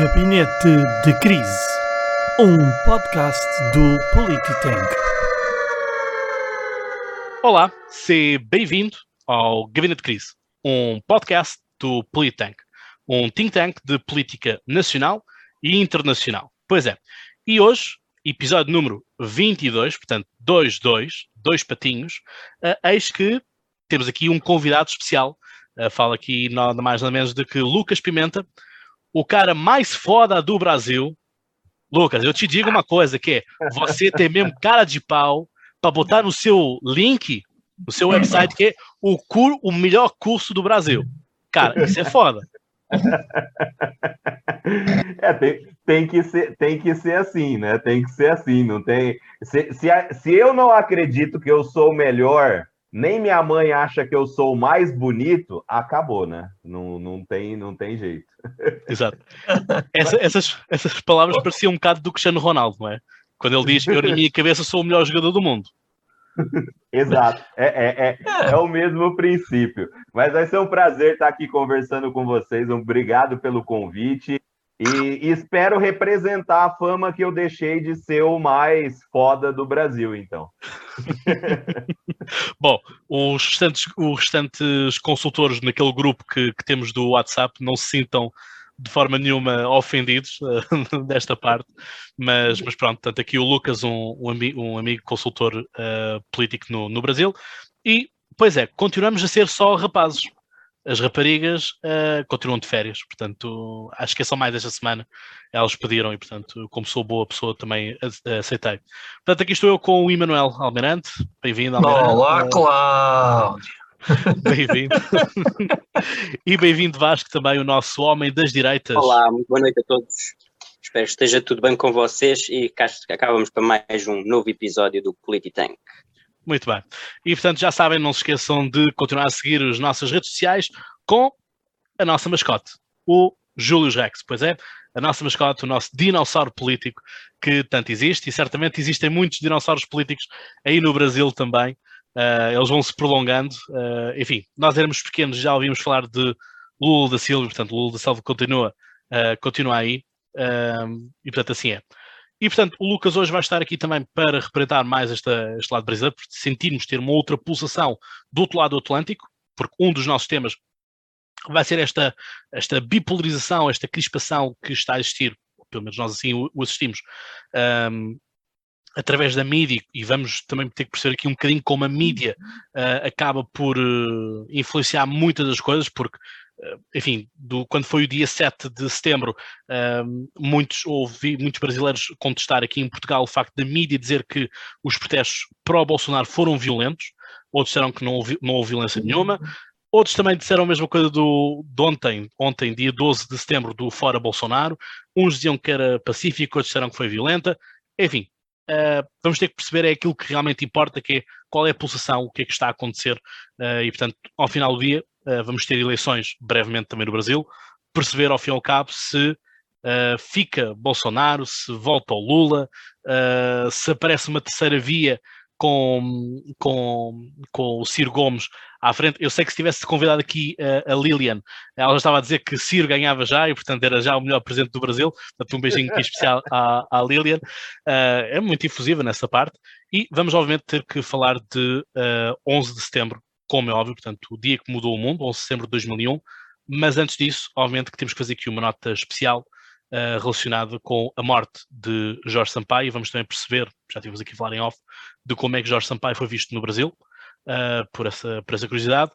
Gabinete de Crise, um podcast do Polititank. Olá, seja bem-vindo ao Gabinete de Crise, um podcast do Polititank, um think tank de política nacional e internacional. Pois é, e hoje, episódio número 22, portanto, 2-2, dois patinhos, uh, eis que temos aqui um convidado especial. Uh, fala aqui nada mais nada menos do que Lucas Pimenta, o cara mais foda do Brasil. Lucas, eu te digo uma coisa que é, você tem mesmo cara de pau para botar no seu link, no seu website, que é o, cur, o melhor curso do Brasil. Cara, isso é foda. É, tem, tem, que ser, tem que ser assim, né? Tem que ser assim, não tem. Se, se, se eu não acredito que eu sou o melhor nem minha mãe acha que eu sou o mais bonito, acabou, né? Não, não, tem, não tem jeito. Exato. Essa, essas, essas palavras pareciam um bocado do Cristiano Ronaldo, não é? Quando ele diz que eu, na minha cabeça, sou o melhor jogador do mundo. Exato, é, é, é, é, o mesmo princípio. Mas vai ser um prazer estar aqui conversando com vocês. Obrigado pelo convite. E, espero representar a fama que eu deixei de ser o mais foda do Brasil, então. Bom, os restantes, os restantes consultores naquele grupo que, que, temos do WhatsApp não se sintam de forma nenhuma ofendidos uh, desta parte, mas, mas pronto, tanto aqui o Lucas, um, um, amigo, um amigo consultor uh, político no, no Brasil, e, pois é, continuamos a ser só rapazes as raparigas uh, continuam de férias, portanto, acho que é só mais esta semana. Elas pediram e, portanto, como sou boa pessoa, também aceitei. Portanto, aqui estou eu com o Emanuel Almirante. Bem-vindo, Almirante. Olá, Cláudio! bem-vindo. e bem-vindo, Vasco, também o nosso homem das direitas. Olá, muito boa noite a todos. Espero que esteja tudo bem com vocês e cá acabamos para mais um novo episódio do Polititank. Muito bem. E portanto, já sabem, não se esqueçam de continuar a seguir as nossas redes sociais com a nossa mascote, o Júlio Rex. Pois é, a nossa mascote, o nosso dinossauro político que tanto existe, e certamente existem muitos dinossauros políticos aí no Brasil também. Uh, eles vão se prolongando. Uh, enfim, nós éramos pequenos, já ouvimos falar de Lula da Silva, portanto, Lula da Silva continua, uh, continua aí. e portanto, assim é. E, portanto, o Lucas hoje vai estar aqui também para representar mais esta, este lado brasileiro, porque sentimos ter uma outra pulsação do outro lado do Atlântico, porque um dos nossos temas vai ser esta, esta bipolarização, esta crispação que está a existir, pelo menos nós assim o, assistimos, um, através da mídia, e vamos também ter que perceber aqui um bocadinho como a mídia uh, acaba por uh, influenciar muitas das coisas, porque enfim, do, quando foi o dia 7 de setembro, uh, muitos, ouvi muitos brasileiros contestar aqui em Portugal o facto da mídia dizer que os protestos pró-Bolsonaro foram violentos, outros disseram que não houve, não houve violência nenhuma, outros também disseram a mesma coisa do, de ontem, ontem, dia 12 de setembro, do Fora Bolsonaro, uns diziam que era pacífico, outros disseram que foi violenta, enfim, uh, vamos ter que perceber é aquilo que realmente importa, que é qual é a pulsação, o que é que está a acontecer, uh, e portanto, ao final do dia, vamos ter eleições brevemente também no Brasil, perceber ao fim e ao cabo se uh, fica Bolsonaro, se volta o Lula, uh, se aparece uma terceira via com, com, com o Ciro Gomes à frente. Eu sei que se tivesse convidado aqui a Lilian, ela já estava a dizer que Ciro ganhava já e, portanto, era já o melhor presente do Brasil. Portanto, um beijinho aqui especial à, à Lilian. Uh, é muito infusiva nessa parte. E vamos, obviamente, ter que falar de uh, 11 de setembro, como é óbvio, portanto, o dia que mudou o mundo, 11 de setembro de 2001, mas antes disso, obviamente que temos que fazer aqui uma nota especial uh, relacionada com a morte de Jorge Sampaio, e vamos também perceber, já tivemos aqui a falar em off, de como é que Jorge Sampaio foi visto no Brasil, uh, por, essa, por essa curiosidade.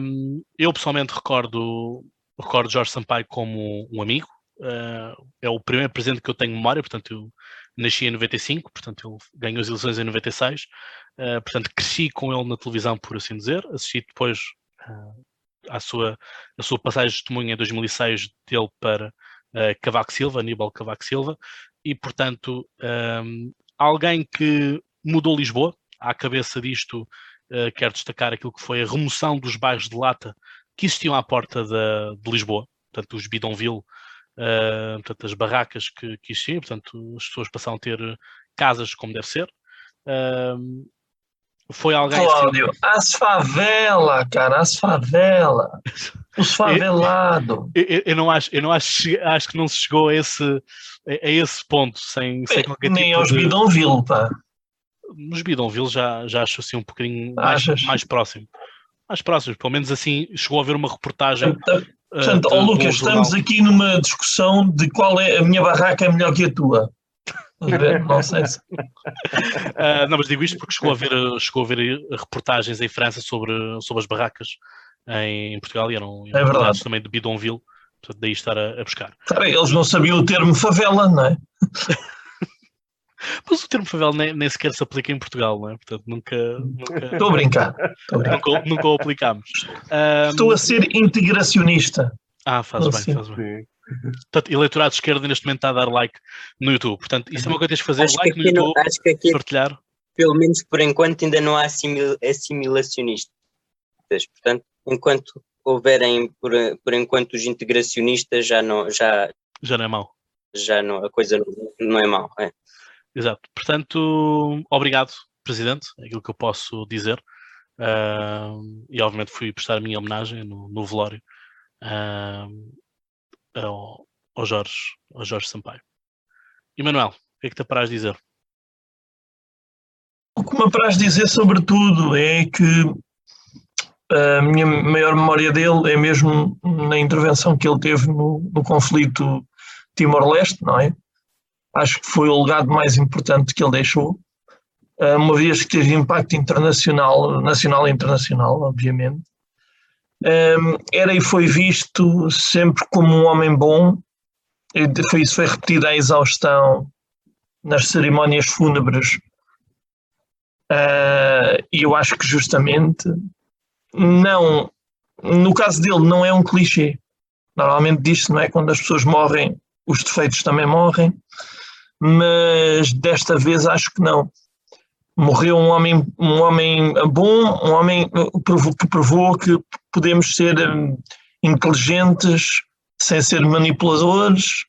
Um, eu pessoalmente recordo, recordo Jorge Sampaio como um amigo, uh, é o primeiro presente que eu tenho memória, portanto eu nasci em 95, portanto ele ganhou as eleições em 96, uh, portanto cresci com ele na televisão, por assim dizer, assisti depois uh, à sua, a sua passagem de testemunha em 2006 dele para uh, Cavaco Silva, Aníbal Cavaco Silva, e portanto um, alguém que mudou Lisboa, à cabeça disto uh, quero destacar aquilo que foi a remoção dos bairros de lata que existiam à porta da, de Lisboa, portanto os Bidonville, uh, portanto, as barracas que, que existiam, portanto, as pessoas passaram a ter casas como deve ser. Uh, Foi alguém assim, Cláudio, as favela, cara, as favela. Os favelados. eu, eu- eu não acho, eu não acho, acho que não se chegou a esse, a, esse ponto sem, sem qualquer Nem tipo aos de... Bidonville, pá. Nos Bidonville já, já acho assim um bocadinho mais, mais próximo. Mais próximos, pelo menos assim chegou a haver uma reportagem. Ah, portanto, um Lucas, estamos aqui numa discussão de qual é a minha barraca é melhor que a tua. Não sei se. Ah, não, mas digo isto porque chegou a ver, chegou a ver reportagens em França sobre, sobre as barracas em Portugal e eram, É verdade. também de Bidonville, portanto daí estar a, a buscar. Cara, eles não sabiam o termo favela, não é? Mas o termo favela nem, nem sequer se aplica em Portugal, não é? Portanto nunca, nunca, Estou a brincar. Estou a brincar. nunca, o- nunca o aplicámos. Ah, Estou a ser integracionista. ah, faz bem, Sim. faz bem. Portanto, eleitorado de esquerda neste momento está a dar like no YouTube. Portanto, isso é uma coisa que tens de fazer, Acho que, like no aqui não- YouTube, acho que aqui, partilhar. pelo menos por enquanto, ainda não há assimil- assimilacionistas. Portanto, enquanto houverem, por, por enquanto, os integracionistas, já não, já, Já não é mau. já não, a coisa não, não é mau. É. Exato. Portanto, obrigado, Presidente, é aquilo que eu posso dizer. Ah, e obviamente fui prestar a minha homenagem no, no velório ah, ao, ao Jorge, ao Jorge Sampaio. E Manuel, o que é que te apraz dizer? O que me apraz dizer, sobretudo, é que a minha maior memória dele é mesmo na intervenção que ele teve no, no conflito Timor-Leste, não é? Acho que foi o legado mais importante que ele deixou, ah, uma vez que teve impacto internacional, nacional e internacional, obviamente. Ahm, Era e foi visto sempre como um homem bom, foi, isso foi repetido à exaustão nas cerimónias fúnebres Uh, e eu acho que justamente não, no caso dele, não é um clichê. Normalmente diz-se, não é? Quando as pessoas morrem, os defeitos também morrem, mas desta vez acho que não. Morreu um homem, um homem bom, um homem que provou que podemos ser um, inteligentes sem ser manipuladores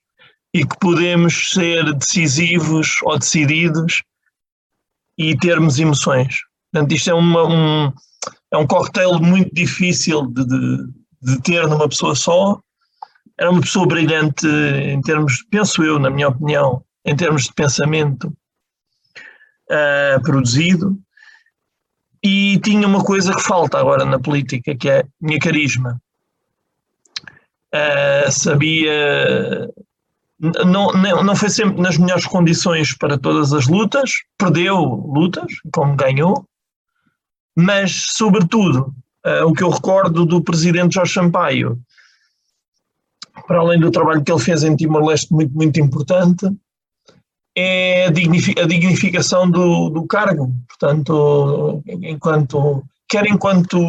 e que podemos ser decisivos ou decididos e termos emoções. Portanto, isto é, uma, um, é um cocktail muito difícil de, de, de ter numa pessoa só. Era uma pessoa brilhante em termos, penso eu, na minha opinião, em termos de pensamento ah, produzido. E tinha uma coisa que falta agora na política, que é minha carisma. Ah, sabia não, não, não foi sempre nas melhores condições para todas as lutas, perdeu lutas, como ganhou, mas, sobretudo, eh, o que eu recordo do presidente Jorge Sampaio, para além do trabalho que ele fez em Timor-Leste, muito, muito importante, é a, dignifi- a dignificação do, do cargo. Portanto, enquanto, quer enquanto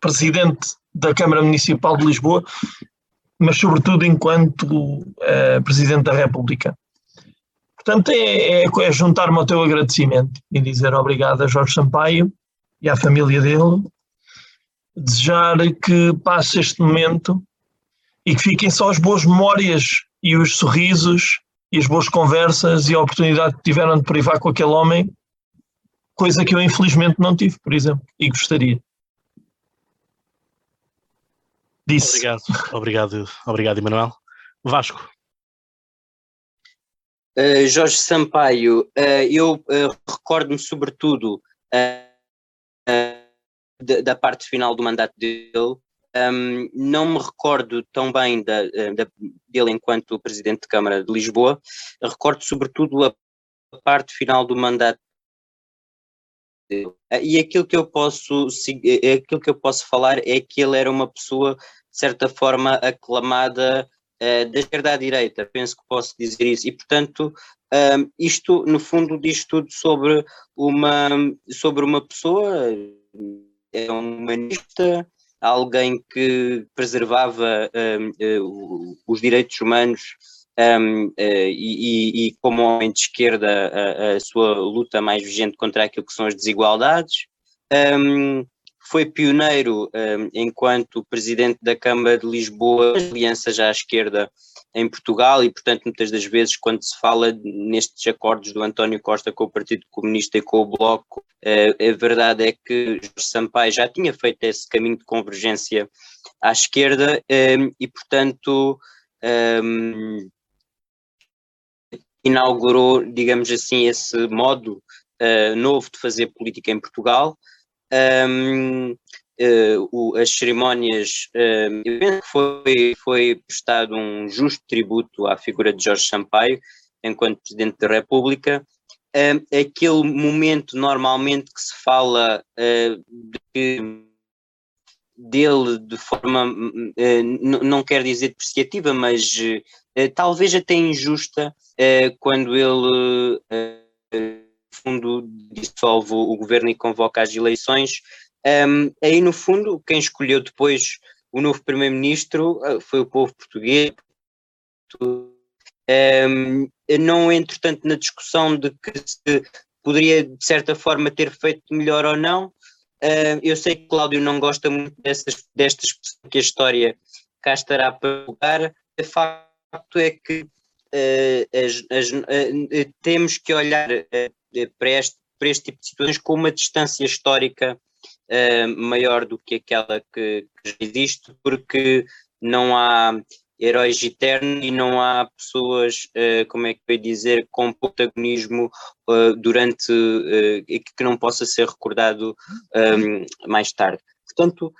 presidente da Câmara Municipal de Lisboa, mas sobretudo enquanto eh, Presidente da República. Portanto, é, é, é juntar-me ao teu agradecimento e dizer obrigado a Jorge Sampaio e à família dele, desejar que passe este momento e que fiquem só as boas memórias e os sorrisos e as boas conversas e a oportunidade que tiveram de privar com aquele homem, coisa que eu infelizmente não tive, por exemplo, e gostaria. Disse. Obrigado, obrigado, obrigado, Emanuel. Vasco, Uh, Jorge Sampaio, uh, eu uh, recordo-me sobretudo uh, uh, da, da parte final do mandato dele. Um, não me recordo tão bem da, uh, da- dele enquanto presidente de Câmara de Lisboa. Recordo sobretudo a parte final do mandato. Uh, E aquilo que eu posso se- eh, aquilo que eu posso falar é que ele era uma pessoa de certa forma aclamada eh, da esquerda à direita, penso que posso dizer isso, e portanto um, isto no fundo diz tudo sobre uma, sobre uma pessoa, é um humanista, alguém que preservava um, eh, os direitos humanos um, eh, e, e- e como homem de esquerda a, a sua luta mais vigente contra aquilo que são as desigualdades. Um, foi pioneiro um, enquanto presidente da Câmara de Lisboa, aliança já à esquerda em Portugal e, portanto, muitas das vezes, quando se fala nestes acordos do António Costa com o Partido Comunista e com o Bloco, uh, a verdade é que Jorge Sampaio já tinha feito esse caminho de convergência à esquerda um, e, portanto, um, inaugurou, digamos assim, esse modo uh, novo de fazer política em Portugal. Um, uh, o, as cerimónias, uh, eu penso que foi, foi prestado um justo tributo à figura de Jorge Sampaio, enquanto Presidente da República. Uh, aquele momento normalmente que se fala de, dele de forma, não quer dizer depreciativa, mas talvez até injusta, quando ele fundo dissolve o governo e convoca as eleições. Um, aí, no fundo, quem escolheu depois o novo primeiro-ministro uh, foi o povo português. Um, não entro tanto na discussão de que se poderia, de certa forma, ter feito melhor ou não. Eu sei que Cláudio não gosta muito dessas, destas que a história cá estará para jogar. O facto é que uh, as, as, uh, temos que olhar para este, para este tipo de situações com uma distância histórica uh, maior do que aquela que, que existe, porque não há heróis eternos e não há pessoas, uh, como é que eu ia dizer, com protagonismo uh, durante que não possa ser recordado um, mais tarde. Portanto,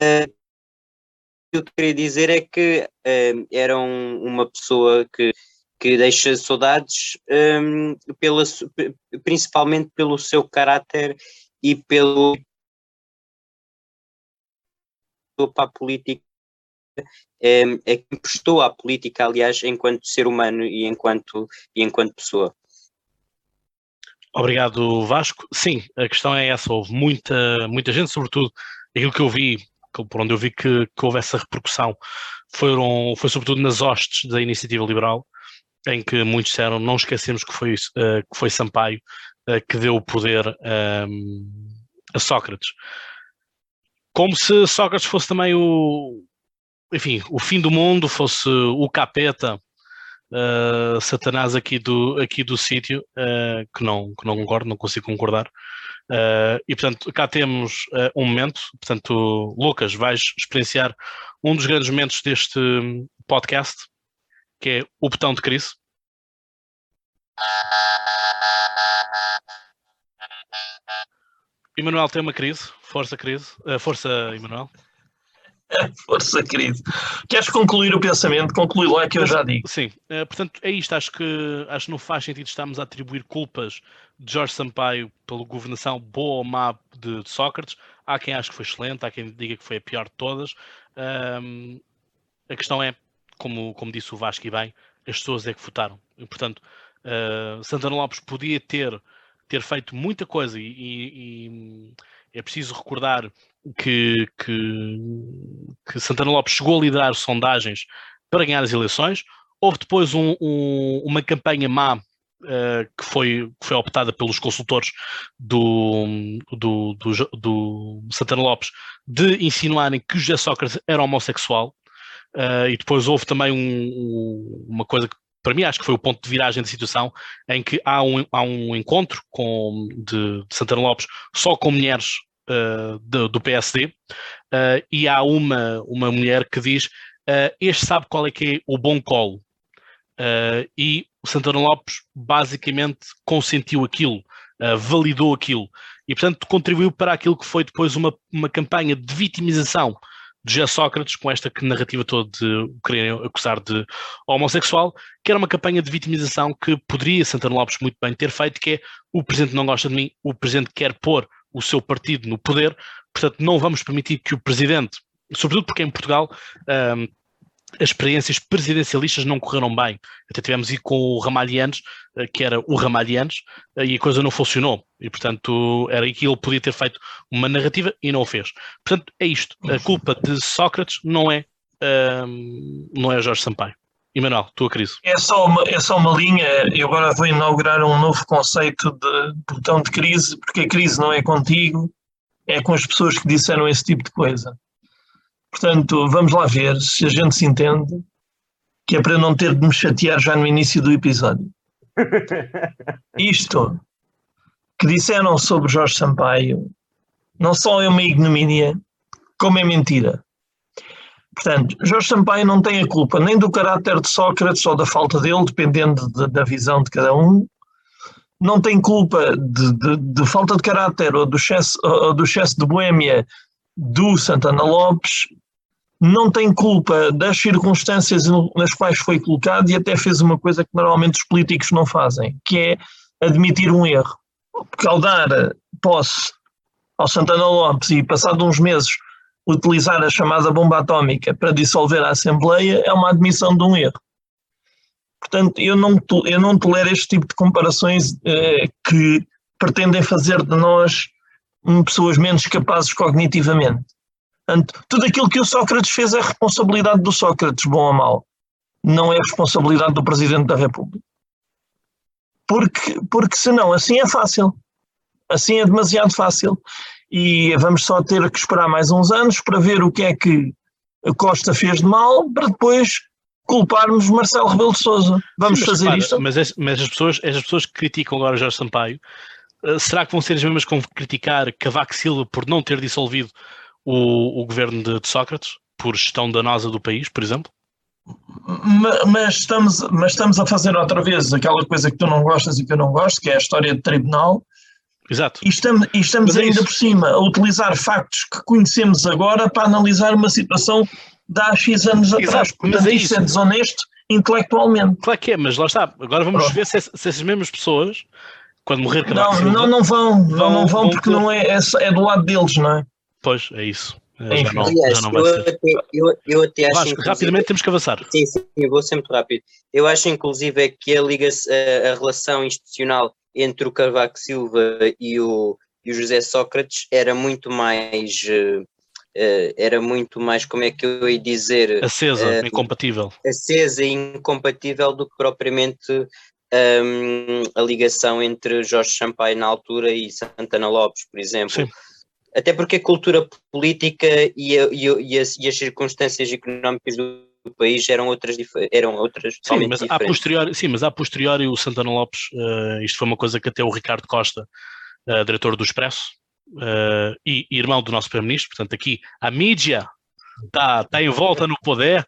o que eu queria dizer é que era um, uma pessoa que que deixa saudades um, pela, principalmente pelo seu caráter e pelo para a política é, é que emprestou à política, aliás, enquanto ser humano e enquanto, e enquanto pessoa. Obrigado, Vasco. Sim, a questão é essa. Houve muita, muita gente, sobretudo aquilo que eu vi, por onde eu vi que, que houve essa repercussão, foram, foi sobretudo nas hostes da iniciativa liberal, em que muitos disseram não esquecemos que foi, uh, que foi Sampaio uh, que deu o poder um, ehm, a Sócrates. Como se Sócrates fosse também o, enfim, o fim do mundo, fosse o capeta, uh, Satanás aqui do, aqui do sítio, que, não, que não concordo, não consigo concordar. e portanto, cá temos um momento, portanto, Lucas, vais experienciar um dos grandes momentos deste podcast, que é o botão de crise. Emanuel tem uma crise, força crise, uh, força Emanuel. Força, crise. Queres concluir o pensamento? Conclui lá que eu já digo. Sim, uh, portanto é isto. Acho que, acho que não faz sentido estarmos a atribuir culpas de Jorge Sampaio pela governação boa ou má de, de Sócrates. Há quem ache que foi excelente, há quem diga que foi a pior de todas. Um, a questão é como, como disse o Vasco e bem, as pessoas é que votaram. E, portanto, uh, Santana Lopes podia ter, ter feito muita coisa e, e, e é preciso recordar que, que, que, Santana Lopes chegou a liderar sondagens para ganhar as eleições. Houve depois um, um, uma campanha má uh, que, foi, que foi optada pelos consultores do, do, do, do Santana Lopes de insinuarem que José Sócrates era homossexual. Uh, e depois houve também um, um, uma coisa que para mim acho que foi o ponto de viragem da situação, em que há um, há um encontro com, de, de Santana Lopes só com mulheres uh, de, do PSD, uh, e há uma, uma mulher que diz este sabe qual é que é o bom colo. e o Santana Lopes basicamente consentiu aquilo, validou aquilo, e portanto contribuiu para aquilo que foi depois uma, uma campanha de vitimização de Sócrates, com esta narrativa toda de o quererem acusar de homossexual, que era uma campanha de vitimização que poderia Santana Lopes muito bem ter feito, que é o Presidente não gosta de mim, o Presidente quer pôr o seu partido no poder, portanto não vamos permitir que o Presidente, sobretudo porque em Portugal um, as experiências presidencialistas não correram bem. Até tivemos ir com o Ramalhianos, eh, que era o Ramalhianos, eh, e a coisa não funcionou. E, portanto, era aí que ele podia ter feito uma narrativa e não o fez. Portanto, é isto. A culpa de Sócrates não é, um, não é Jorge Sampaio. Emanuel, tua crise. É só, uma, é só uma linha. Eu agora vou inaugurar um novo conceito de botão de crise, porque a crise não é contigo, é com as pessoas que disseram esse tipo de coisa. Portanto, vamos lá ver se a gente se entende, que é para não ter de me chatear já no início do episódio. Isto que disseram sobre Jorge Sampaio não só é uma ignomínia, como é mentira. Portanto, Jorge Sampaio não tem a culpa nem do caráter de Sócrates ou da falta dele, dependendo de, da visão de cada um. Não tem culpa de, de, de falta de caráter ou do excesso, ou do excesso de boêmia do Santana Lopes. Não tem culpa das circunstâncias nas quais foi colocado e até fez uma coisa que normalmente os políticos não fazem, que é admitir um erro. Porque ao dar posse ao Santana Lopes e, passado uns meses, utilizar a chamada bomba atómica para dissolver a Assembleia é uma admissão de um erro. Portanto, eu não, eu não tolero este tipo de comparações eh, que pretendem fazer de nós pessoas menos capazes cognitivamente. Portanto, tudo aquilo que o Sócrates fez é responsabilidade do Sócrates, bom ou mau. Não é responsabilidade do Presidente da República. Porque, porque senão assim é fácil. Assim é demasiado fácil e vamos só ter que esperar mais uns anos para ver o que é que a Costa fez de mal para depois culparmos Marcelo Rebelo de Sousa. Vamos Sim, mas, fazer isto? Mas, mas, as, pessoas, as pessoas que criticam agora Jorge Sampaio, uh, será que vão ser as mesmas que vão criticar Cavaco Silva por não ter dissolvido o, o governo de, de Sócrates, por gestão danosa do país, por exemplo? Mas estamos, mas estamos a fazer outra vez aquela coisa que tu não gostas e que eu não gosto, que é a história de tribunal, Exato. E estamos, e estamos é ainda isso. por cima a utilizar factos que conhecemos agora para analisar uma situação de há X anos Exato. atrás. Portanto, mas é isso. isso é desonesto intelectualmente. Claro que é, mas lá está. Agora vamos Pronto. ver se, se, essas mesmas pessoas, quando morrer Cavaco Não, não, não vão, vão, não, vão, porque vão não é, é, é, do lado deles, não é? Pois, é isso. É, já não, Aliás, já não eu, até, eu, eu até acho. Vasco, rapidamente temos que avançar. Sim, sim, eu vou muito rápido. Eu acho, inclusive, é que a, liga a, a relação institucional entre o Cavaco Silva e o, e o José Sócrates era muito mais uh, era muito mais, como é que eu ia dizer? Acesa, uh, incompatível. Acesa e incompatível do que propriamente um, a ligação entre Jorge Sampaio na altura e Santana Lopes, por exemplo. Sim. Até porque a cultura política e, a, e, a, e, as, e as circunstâncias económicas do do país eram outras, eram outras sim, mas a posteriori, sim, mas a posteriori o Santana Lopes, uh, isto foi uma coisa que até o Ricardo Costa, uh, diretor do Expresso, uh, e, e, irmão do nosso Primeiro-Ministro, portanto aqui a mídia está tá em volta no poder,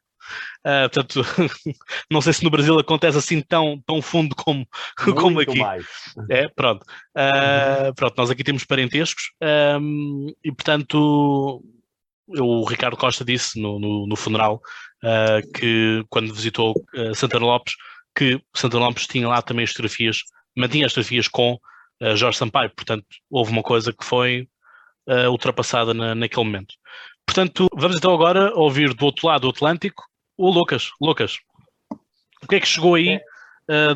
Uh, portanto, não sei se no Brasil acontece assim tão, tão fundo como, como aqui. Mais. É, pronto. Uh, pronto, nós aqui temos parentescos um, e, portanto, o Ricardo Costa disse no, no, no funeral uh, que quando visitou uh, Santana Lopes, que Santana Lopes tinha lá também as fotografias, mantinha as fotografias com Jorge Sampaio, portanto houve uma coisa que foi ultrapassada na, naquele momento. Portanto, vamos então agora ouvir do outro lado do Atlântico o Lucas. Lucas, o que é que chegou aí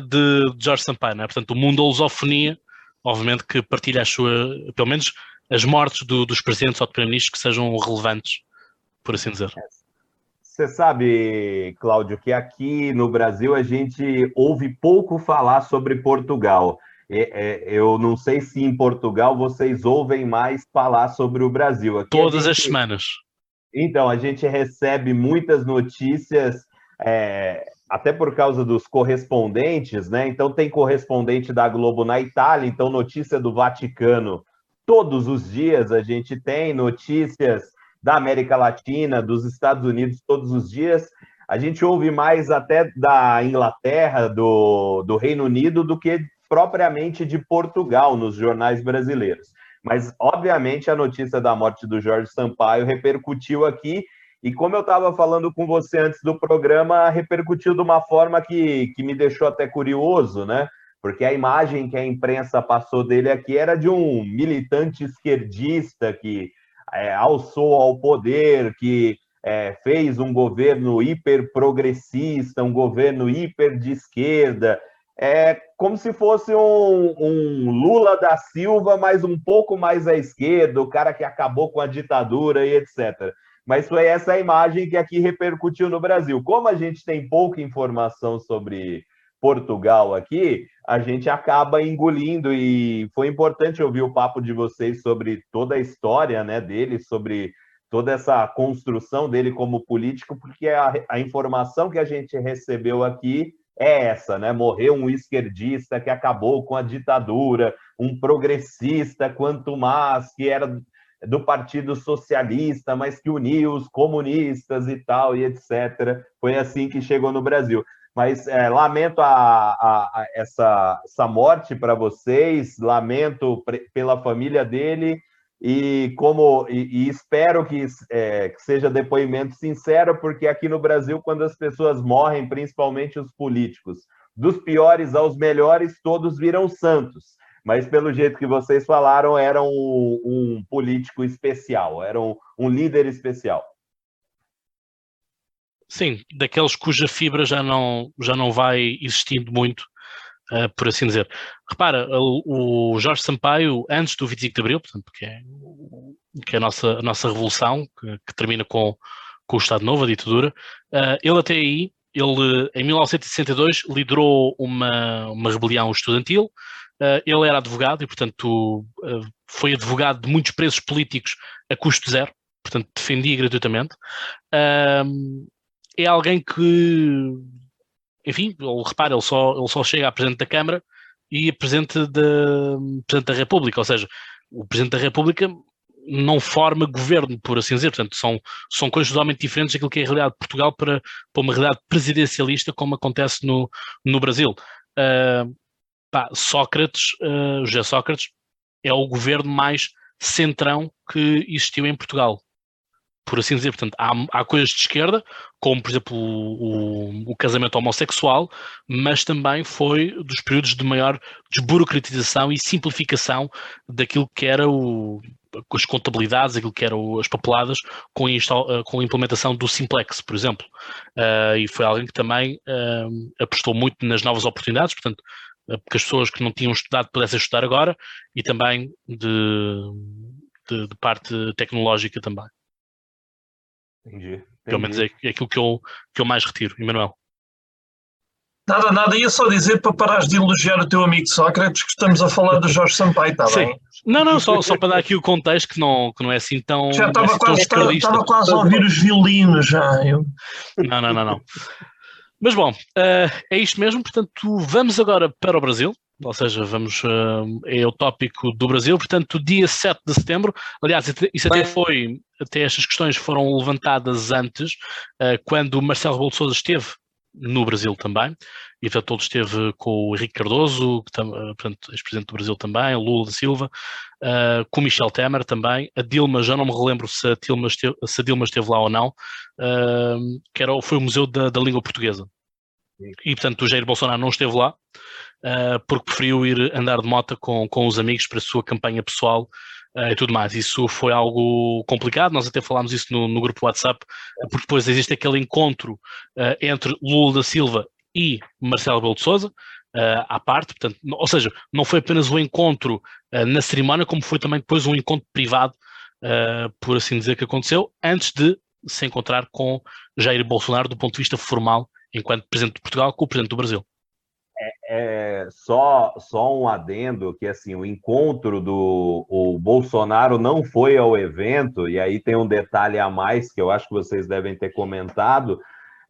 de, de Jorge Sampaio? Não é? Portanto, o mundo da lusofonia, obviamente que partilha as suas, pelo menos as mortes do, dos presidentes ou de primeiro-ministros que sejam relevantes, por assim dizer. Você sabe, Cláudio, que aqui no Brasil a gente ouve pouco falar sobre Portugal. Eu não sei se em Portugal vocês ouvem mais falar sobre o Brasil. Aqui Todas gente... as semanas. Então, a gente recebe muitas notícias, é, até por causa dos correspondentes, né? Então, tem correspondente da Globo na Itália, então, notícia do Vaticano todos os dias a gente tem notícias da América Latina, dos Estados Unidos, todos os dias. A gente ouve mais até da Inglaterra, do, do Reino Unido, do que propriamente de Portugal nos jornais brasileiros. Mas, obviamente, a notícia da morte do Jorge Sampaio repercutiu aqui. E como eu estava falando com você antes do programa, repercutiu de uma forma que, que me deixou até curioso, né? porque a imagem que a imprensa passou dele aqui era de um militante esquerdista que é, alçou ao poder, que é, fez um governo hiper progressista, um governo hiper de esquerda, é como se fosse um, um, Lula da Silva, mas um pouco mais à esquerda, o cara que acabou com a ditadura e etc. Mas foi essa imagem que aqui repercutiu no Brasil. Como a gente tem pouca informação sobre Portugal aqui, a gente acaba engolindo e foi importante ouvir o papo de vocês sobre toda a história né, dele, sobre toda essa construção dele como político, porque a, a informação que a gente recebeu aqui é essa, né? Morreu um esquerdista que acabou com a ditadura, um progressista quanto mais que era do Partido Socialista, mas que uniu os comunistas e tal e etc. Foi assim que chegou no Brasil. Mas é, lamento a, a, a essa, essa morte para vocês, lamento pela família dele e como e, e espero que, é, que, seja depoimento sincero, porque aqui no Brasil, quando as pessoas morrem, principalmente os políticos, dos piores aos melhores, todos viram santos. Mas pelo jeito que vocês falaram, era um, um político especial, era um, um líder especial. Sim, daqueles cuja fibra já não, já não vai existindo muito uh, por assim dizer. Repara, o, o, Jorge Sampaio, antes do 25 de Abril, portanto, que é, que é a, nossa, a nossa revolução, que, que termina com, com o Estado Novo, a ditadura, uh, ele até aí, ele em 1962 liderou uma, uma rebelião estudantil, uh, ele era advogado e, portanto, foi advogado de muitos presos políticos a custo zero, portanto, defendia gratuitamente. é alguém que enfim, ele, repara, ele só, ele só chega a Presidente da Câmara e a Presidente da, Presidente da República, ou seja, o Presidente da República não forma governo, por assim dizer, portanto, são, são coisas totalmente diferentes daquilo que é a realidade de Portugal para, para uma realidade presidencialista como acontece no, no Brasil. Uh, pá, Sócrates, uh, José Sócrates, é o governo mais centrão que existiu em Portugal por assim dizer. Portanto, há, há coisas de esquerda, como por exemplo o, o, o, casamento homossexual, mas também foi dos períodos de maior desburocratização e simplificação daquilo que era o, as contabilidades, aquilo que eram as papeladas, com, a, com a implementação do Simplex, por exemplo. Uh, e foi alguém que também uh, apostou muito nas novas oportunidades, portanto, que as pessoas que não tinham estudado pudessem estudar agora e também de, de, de parte tecnológica também. Entendi. entendi. Pelo menos é, é aquilo que eu, que eu mais retiro, Emanuel. Nada, nada, ia só dizer para parares de elogiar o teu amigo Sócrates que estamos a falar do Jorge Sampaio, está bem? Não, não, só, só para dar aqui o contexto que não, que não é assim tão. Já estava é assim quase, estava, estava quase a ouvir os violinos já. Eu... Não, não, não, não. Mas bom, uh, é isto mesmo, portanto, vamos agora para o Brasil ou seja, vamos, uh, é o tópico do Brasil, portanto, dia 7 de setembro, aliás, isso até foi, até estas questões foram levantadas antes, uh, quando o Marcelo Rebelo de Sousa esteve no Brasil também, e portanto ele esteve com o Henrique Cardoso, que, uh, portanto, ex-presidente do Brasil também, Lula da Silva, uh, com o Michel Temer também, a Dilma, já não me relembro se a Dilma esteve, se a Dilma esteve lá ou não, uh, que era, foi o Museu da, da Língua Portuguesa. E portanto o Jair Bolsonaro não esteve lá, uh, porque preferiu ir andar de moto com, com os amigos para a sua campanha pessoal uh, e tudo mais. Isso foi algo complicado, nós até falámos isso no, no grupo WhatsApp, porque depois existe aquele encontro uh, entre Lula da Silva e Marcelo Belo de Souza, Uh, à parte, portanto, ou seja, não foi apenas um encontro na cerimónia, como foi também depois um encontro privado, por assim dizer, que aconteceu, antes de se encontrar com Jair Bolsonaro do ponto de vista formal, enquanto Presidente de Portugal, com o Presidente do Brasil. É, só, só um adendo que assim o encontro do o Bolsonaro não foi ao evento e aí tem um detalhe a mais que eu acho que vocês devem ter comentado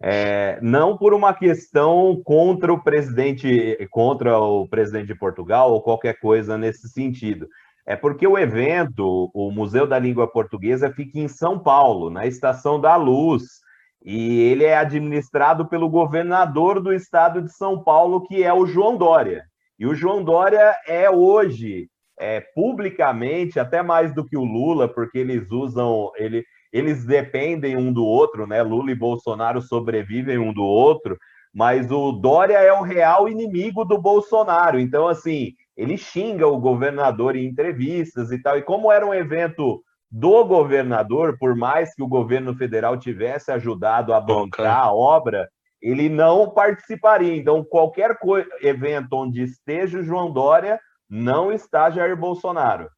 é, não por uma questão contra o presidente contra o presidente de Portugal ou qualquer coisa nesse sentido. É porque o evento o Museu da Língua Portuguesa fica em São Paulo na Estação da Luz e ele é administrado pelo governador do estado de São Paulo, que é o João Dória. E o João Dória é hoje, é, publicamente, até mais do que o Lula, porque eles usam, ele, eles dependem um do outro, né? Lula e Bolsonaro sobrevivem um do outro, mas o Dória é o real inimigo do Bolsonaro. Então, assim, ele xinga o governador em entrevistas e tal. E como era um evento do governador, por mais que o governo federal tivesse ajudado a bancar a obra, ele não participaria. Então, qualquer evento onde esteja o João Dória, não está Jair Bolsonaro.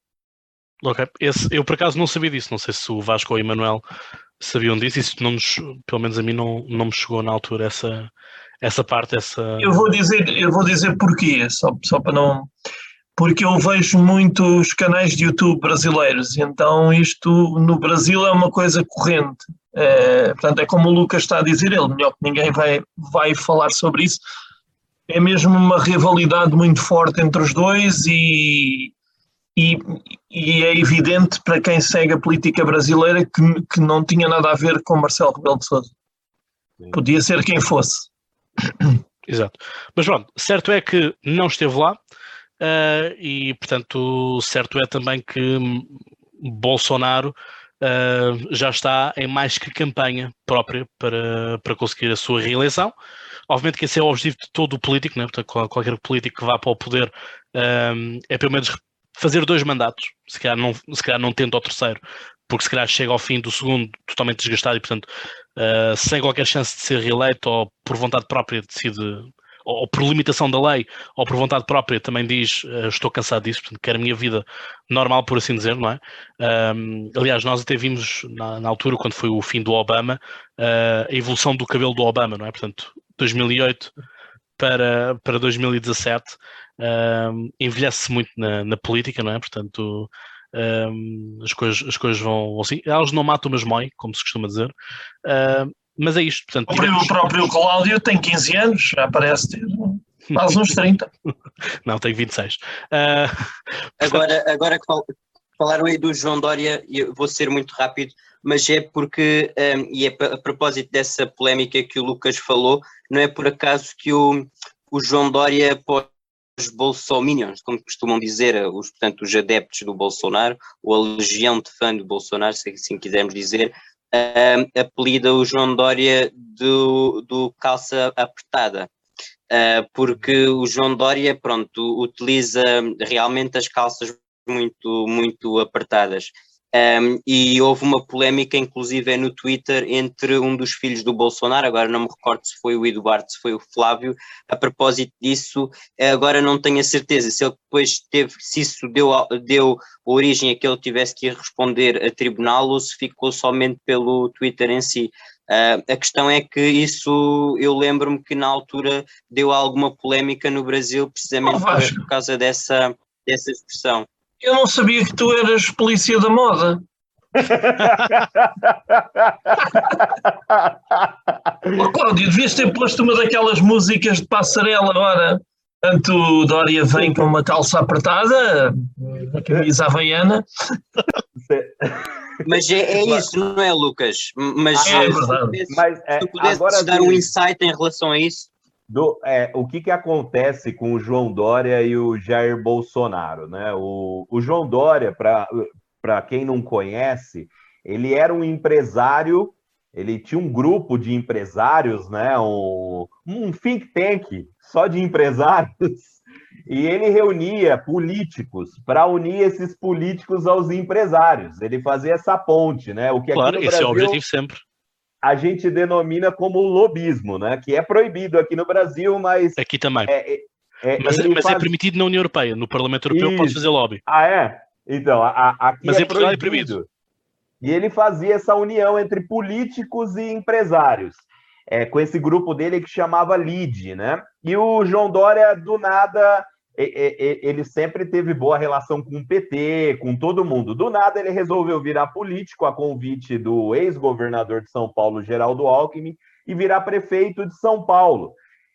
Ok, Esse, eu por acaso não sabia disso, não sei se o Vasco ou o Emanuel sabiam disso, isso não nos, pelo menos a mim não, não me chegou na altura essa, essa parte, essa. Eu vou dizer, eu vou dizer porquê, só, só para não. Porque eu vejo muitos canais de YouTube brasileiros, então isto no Brasil é uma coisa corrente. É, portanto, é como o Lucas está a dizer, ele melhor que ninguém vai, vai falar sobre isso. É mesmo uma rivalidade muito forte entre os dois e, e, e, é evidente para quem segue a política brasileira que, que não tinha nada a ver com Marcelo Rebelo de Sousa. Podia ser quem fosse. Exato. Mas pronto, certo é que não esteve lá uh, e, portanto, certo é também que Bolsonaro uh, já está em mais que campanha própria para, para conseguir a sua reeleição. Obviamente que esse é o objetivo de todo o político, né? Portanto, qualquer político que vá para o poder um, é pelo menos fazer dois mandatos, se calhar não, se calhar não tendo ao terceiro, porque se calhar chega ao fim do segundo totalmente desgastado e, portanto, uh, sem qualquer chance de ser reeleito ou por vontade própria decide, ou, por limitação da lei, ou por vontade própria também diz uh, estou cansado disso, portanto, quero a minha vida normal, por assim dizer, não é? Um, aliás, nós até vimos na, na, altura, quando foi o fim do Obama, uh, a evolução do cabelo do Obama, não é? Portanto, 2008 para, para 2017 um, envelhece muito na, na, política, não é? Portanto, um, as, coisas, as coisas vão assim. Elas não matam, mas moem, como se costuma dizer. Uh, mas é isto. Portanto, o, tivemos... o próprio Cláudio tem 15 anos, já parece ter quase uns 30. não, tem 26. Uh, agora, agora que falaram aí do João Dória, eu vou ser muito rápido, mas é porque, um, e é a propósito dessa polémica que o Lucas falou, não é por acaso que o, o João Dória pode os bolsominions, como costumam dizer, os, portanto, os adeptos do Bolsonaro, ou a legião de fã do Bolsonaro, se assim quisermos dizer, uh, apelida o João Dória do, do calça apertada. Uh, porque o João Dória, pronto, utiliza realmente as calças muito, muito apertadas. Um, e houve uma polémica, inclusive, no Twitter, entre um dos filhos do Bolsonaro, agora não me recordo se foi o Eduardo, se foi o Flávio, a propósito disso, agora não tenho a certeza se ele depois teve, se isso deu, deu origem a que ele tivesse que ir responder a tribunal ou se ficou somente pelo Twitter em si. Uh, a questão é que isso, eu lembro-me que na altura deu alguma polémica no Brasil, precisamente oh, por causa dessa, dessa expressão. Eu não sabia que tu eras polícia da moda. oh, Cláudio, devias ter posto uma daquelas músicas de passarela agora. Tanto Dória vem com uma calça apertada, a camisa havaiana. Mas é, é isso, não é, Lucas? Mas, ah, é verdade. Mas, é, se tu pudesses dar um insight em relação a isso do, é, o que, que acontece com o João Dória e o Jair Bolsonaro, né? O, o João Dória, para quem não conhece, ele era um empresário, ele tinha um grupo de empresários, né? Um, um think tank só de empresários, e ele reunia políticos para unir esses políticos aos empresários. Ele fazia essa ponte, né? O que claro, esse Brasil, é o objetivo sempre a gente denomina como lobismo, né? Que é proibido aqui no Brasil, mas. Aqui também. É, é, é mas, mas é faz... é permitido na União Europeia. No Parlamento Europeu Isso. pode fazer lobby. Ah, é? Então, a, a, aqui mas é, proibido. é proibido. E ele fazia essa união entre políticos e empresários. É, com esse grupo dele que chamava LID, né? E o João Dória, do nada, ele sempre teve boa relação com o PT, com todo mundo. Do nada, ele resolveu virar político a convite do ex-governador de São Paulo, Geraldo Alckmin, e virar prefeito de São Paulo.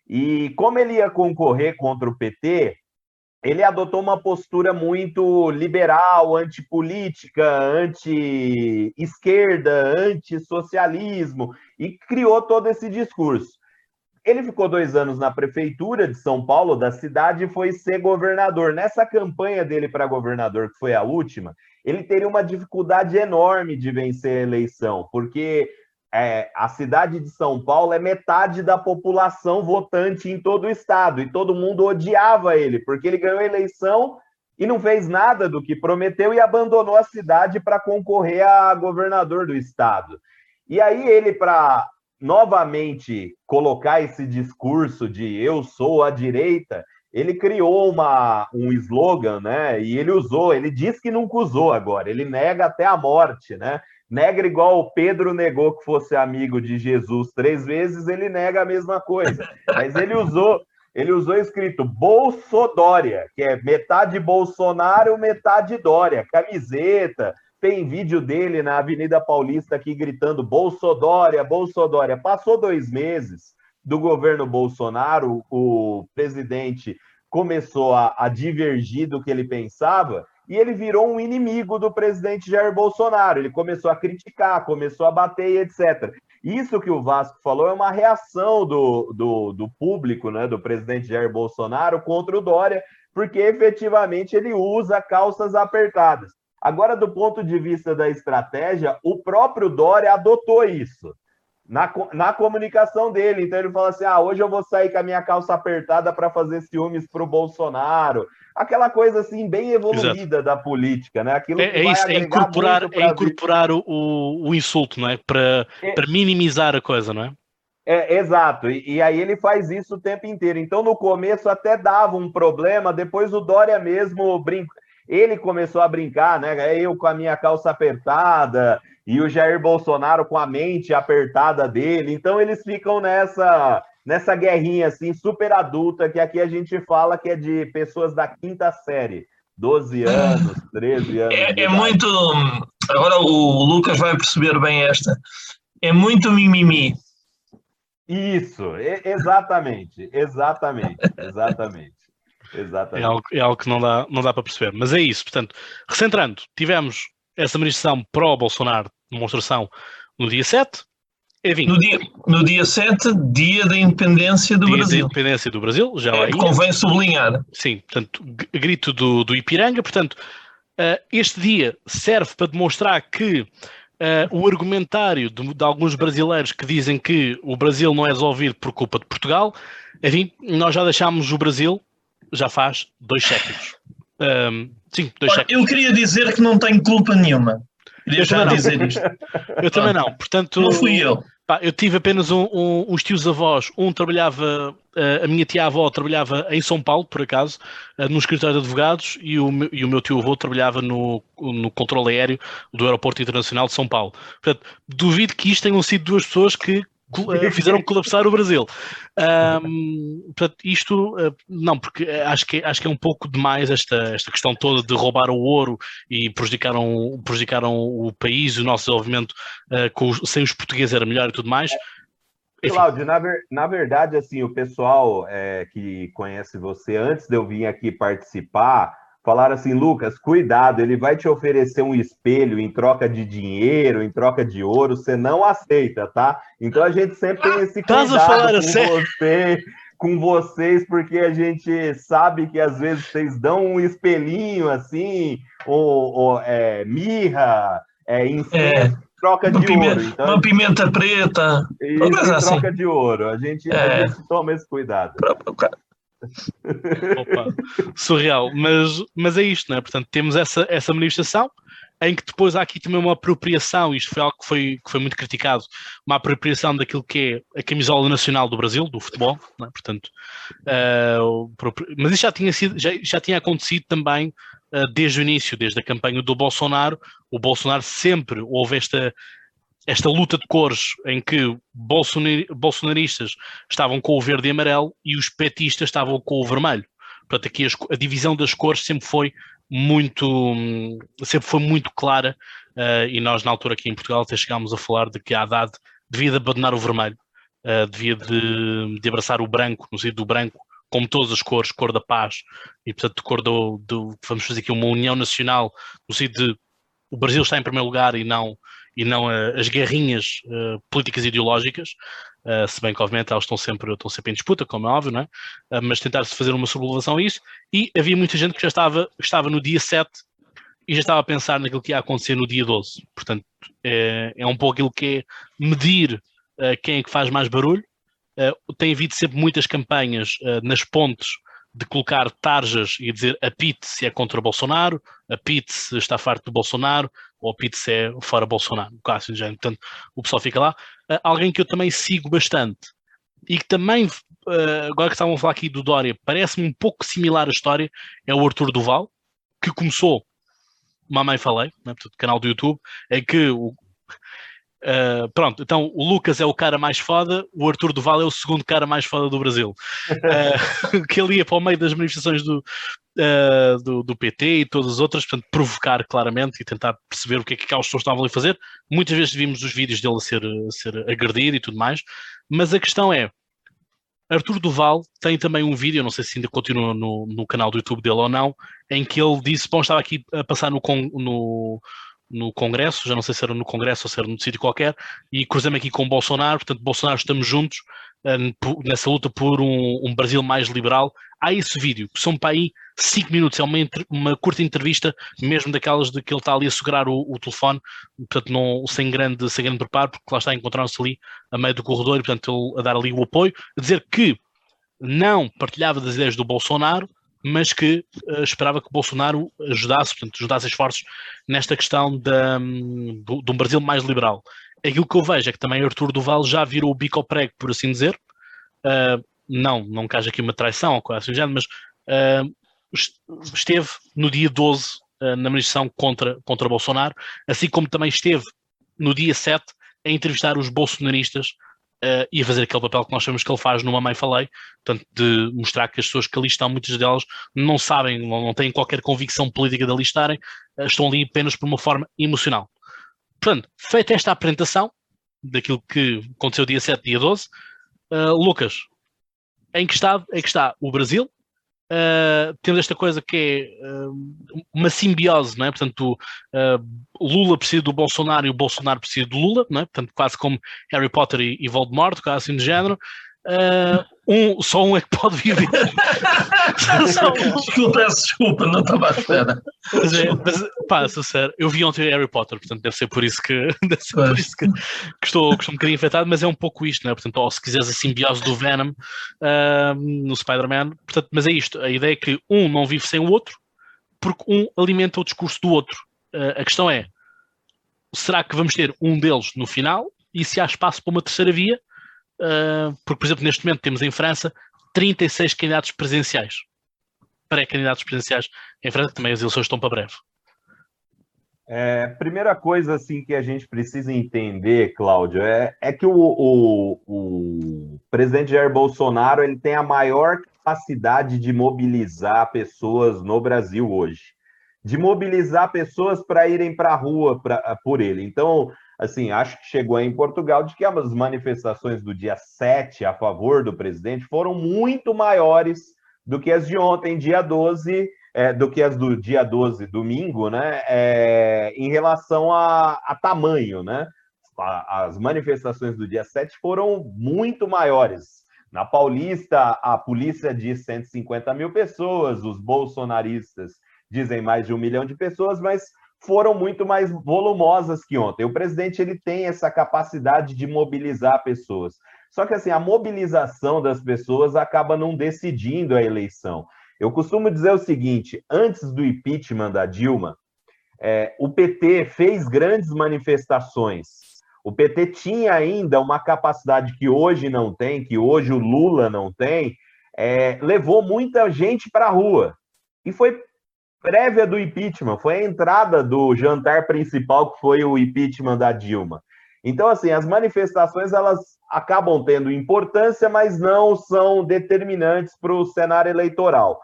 E como ele ia concorrer contra o PT, ele adotou uma postura muito liberal, antipolítica, anti-esquerda, anti-socialismo, e criou todo esse discurso. Ele ficou dois anos na prefeitura de São Paulo, da cidade, e foi ser governador. Nessa campanha dele para governador, que foi a última, ele teria uma dificuldade enorme de vencer a eleição, porque é, a cidade de São Paulo é metade da população votante em todo o estado, e todo mundo odiava ele, porque ele ganhou a eleição e não fez nada do que prometeu e abandonou a cidade para concorrer a governador do estado. E aí ele, para novamente colocar esse discurso de eu sou a direita, ele criou uma, um slogan, né? E ele usou, ele diz que nunca usou agora, ele nega até a morte, né? Nega igual o Pedro negou que fosse amigo de Jesus três vezes, ele nega a mesma coisa. Mas ele usou, ele usou escrito Bolsodória, que é metade Bolsonaro, metade Dória, camiseta. Tem vídeo dele na Avenida Paulista aqui gritando Bolsodória, Bolsodória. Passou dois meses do governo Bolsonaro, o presidente começou a, a divergir do que ele pensava e ele virou um inimigo do presidente Jair Bolsonaro. Ele começou a criticar, começou a bater e etc. Isso que o Vasco falou é uma reação do, do, do público, né, do presidente Jair Bolsonaro contra o Dória, porque efetivamente ele usa calças apertadas. Agora, do ponto de vista da estratégia, o próprio Dória adotou isso na, na comunicação dele. Então ele fala assim: ah, hoje eu vou sair com a minha calça apertada para fazer ciúmes para o Bolsonaro. Aquela coisa assim, bem evoluída Exato. da política, né? Aquilo é, é isso, é incorporar, é incorporar o, o, insulto, não é? Para, é, minimizar a coisa, não é? É, exato, e, e, aí ele faz isso o tempo inteiro. Então, no começo até dava um problema, depois o Dória mesmo brinca. Ele começou a brincar, né? Eu com a minha calça apertada, e o Jair Bolsonaro com a mente apertada dele. Então eles ficam nessa nessa guerrinha assim super adulta que aqui a gente fala que é de pessoas da quinta série. 12 anos, 13 anos. É, é muito. Agora o Lucas vai perceber bem esta. É muito mimimi. Isso, exatamente, exatamente, exatamente. Exatamente. É algo, é algo que não dá, não dá para perceber. Mas é isso. Portanto, recentrando, tivemos essa manifestação pró-Bolsonaro demonstração no dia 7. Enfim, no, dia, no dia 7, dia da independência do dia Brasil. Dia da independência do Brasil, já é, Convém sublinhar. Sim, portanto, grito do, do Ipiranga. Portanto, uh, este dia serve para demonstrar que uh, o argumentário de, de, alguns brasileiros que dizem que o Brasil não é resolvido por culpa de Portugal, enfim, nós já deixámos o Brasil já faz dois séculos. Um, sim, dois Olha, séculos. Eu queria dizer que não tenho culpa nenhuma eu também dizer isto. Eu também não, portanto. Não fui eu. Pá, eu tive apenas um, um, uns tios-avós. Um trabalhava, uh, a minha tia-avó trabalhava em São Paulo, por acaso, uh, no escritório de advogados, e o, e o meu tio-avô trabalhava no, no controle aéreo do Aeroporto Internacional de São Paulo. Portanto, duvido que isto tenham sido duas pessoas que eh, fizeram colapsar o Brasil. Um, portanto, isto uh, não, porque acho que, acho que é um pouco demais esta, esta questão toda de roubar o ouro e prejudicaram, prejudicaram o país, o nosso desenvolvimento uh, com, sem os portugueses era melhor e tudo mais. Enfim. Cláudio, na, ver, na verdade, assim, o pessoal é, que conhece você, antes de eu vir aqui participar, falaram assim, Lucas, cuidado, ele vai te oferecer um espelho em troca de dinheiro, em troca de ouro, você não aceita, tá? Então a gente sempre tem esse cuidado com você, com vocês, porque a gente sabe que às vezes vocês dão um espelhinho assim, ou, ou é, mirra, é, incenso, é. Troca de pimenta, ouro. Então, uma pimenta preta. Isso, assim. troca de ouro. A gente, é. a gente toma esse cuidado. Opa, surreal. Mas, mas é isto, não é? Portanto, temos essa, essa manifestação em que depois há aqui também uma apropriação, isto foi algo que foi, que foi muito criticado, uma apropriação daquilo que é a camisola nacional do Brasil, do futebol, é? portanto, uh, mas isso já tinha, sido, já, já tinha acontecido também uh, desde o início, desde a campanha do Bolsonaro, o Bolsonaro sempre houve esta, esta luta de cores em que bolsonaristas estavam com o verde e amarelo e os petistas estavam com o vermelho. Portanto, aqui a divisão das cores sempre foi muito, sempre foi muito clara uh, e nós na altura aqui em Portugal até chegámos a falar de que a Haddad devia de abandonar o vermelho, uh, devia de, de, abraçar o branco, no sentido do branco, como todas as cores, cor da paz e portanto cor do, do vamos fazer aqui uma união nacional, no sentido de o Brasil está em primeiro lugar e não e não as guerrinhas uh, políticas ideológicas, uh, se bem que obviamente elas estão sempre, estão sempre em disputa, como é óbvio, não é? Uh, mas tentar-se fazer uma sublevação a isso, e havia muita gente que já estava, estava no dia 7 e já estava a pensar naquilo que ia acontecer no dia 12. Portanto, é, é um pouco aquilo que é medir quem é que faz mais barulho. tem havido sempre muitas campanhas nas pontes de colocar tarjas e dizer apite se é contra Bolsonaro, apite se está farto do Bolsonaro, ou apite se é fora Bolsonaro, no caso, já, portanto, o pessoal fica lá. Uh, alguém que eu também sigo bastante e que também, uh, agora que estavam a falar aqui do Dória, parece-me um pouco similar a história, é o Arthur Duval, que começou, mamãe falei, né, portanto, canal do YouTube, em que o, Uh, pronto, então o Lucas é o cara mais foda, o Arthur Duval é o segundo cara mais foda do Brasil. Uh, que ele ia para o meio das manifestações do, uh, do, do, PT e todas as outras, portanto, provocar claramente e tentar perceber o que é que aquelas pessoas estavam ali a fazer. Muitas vezes vimos os vídeos dele a ser, a ser agredido e tudo mais, mas a questão é. Arthur Duval tem também um vídeo, não sei se ainda continua no, no canal do YouTube dele ou não, em que ele disse: Bom, estava aqui a passar no, no, no Congresso, já não sei se era no Congresso ou se era no sítio qualquer, e cruzamos aqui com o Bolsonaro, portanto, Bolsonaro estamos juntos nessa luta por um, um, Brasil mais liberal. Há esse vídeo, que são para aí 5 minutos, é uma, uma, curta entrevista, mesmo daquelas de que ele está ali a segurar o, o telefone, portanto, não, sem, grande, sem grande preparo, porque lá está encontrando-se ali a meio do corredor, e portanto, ele a dar ali o apoio, a dizer que não partilhava das ideias do Bolsonaro, mas que uh, esperava que Bolsonaro ajudasse, portanto, ajudasse esforços nesta questão um, do, de um Brasil mais liberal. Aquilo que eu vejo é que também Artur Duval já virou o bico ao prego, por assim dizer. Uh, não, não que haja aqui uma traição ou coisa assim, mas uh, esteve no dia 12 na manifestação contra, contra Bolsonaro, assim como também esteve no dia 7 a entrevistar os bolsonaristas uh, e a fazer aquele papel que nós sabemos que ele faz no Mamãe Falei, portanto, de mostrar que as pessoas que ali estão, muitas delas não sabem, não, não têm qualquer convicção política de ali estarem, uh, estão ali apenas por uma forma emocional. Portanto, feita esta apresentação daquilo que aconteceu dia 7, dia 12, uh, eh, Lucas, em que estado é que está o Brasil? Uh, esta coisa que é uh, uma simbiose, não é? Portanto, uh, Lula precisa do Bolsonaro e o Bolsonaro precisa do Lula, não é? Portanto, quase como Harry Potter e, e Voldemort, quase assim de género. Uh, um, só um é que pode viver. desculpa, desculpa, não estava à espera. Mas, é, mas pá, sincero, eu vi ontem Harry Potter, portanto deve ser por isso que, deve ser por isso que, que, estou, que estou um bocadinho afetado, mas é um pouco isto, não é? Portanto, ou se quiseres a simbiose do Venom uh, no Spider-Man, portanto, mas é isto, a ideia é que um não vive sem o outro, porque um alimenta o discurso do outro. Uh, a questão é, será que vamos ter um deles no final? E se há espaço para uma terceira via, Uh, porque, por exemplo, neste momento temos em França 36 candidatos presenciais, pré-candidatos presenciais em França, também as eleições estão para breve. É, primeira coisa assim que a gente precisa entender, Cláudio, é, é que o, o, o, presidente Jair Bolsonaro ele tem a maior capacidade de mobilizar pessoas no Brasil hoje, de mobilizar pessoas para irem para a rua pra, por ele. Então, assim, acho que chegou em Portugal de que as manifestações do dia 7 a favor do presidente foram muito maiores do que as de ontem, dia 12, é, do que as do dia 12, domingo, né? É, em relação a, a tamanho, né? as manifestações do dia 7 foram muito maiores. Na Paulista, a polícia diz 150 mil pessoas, os bolsonaristas dizem mais de um milhão de pessoas, mas foram muito mais volumosas que ontem. O presidente ele tem essa capacidade de mobilizar pessoas. Só que assim, a mobilização das pessoas acaba não decidindo a eleição. Eu costumo dizer o seguinte: antes do impeachment da Dilma, é, o PT fez grandes manifestações. O PT tinha ainda uma capacidade que hoje não tem, que hoje o Lula não tem, é, levou muita gente para a rua. E foi prévia do impeachment, foi a entrada do jantar principal, que foi o impeachment da Dilma. Então, assim, as manifestações elas acabam tendo importância, mas não são determinantes para o cenário eleitoral.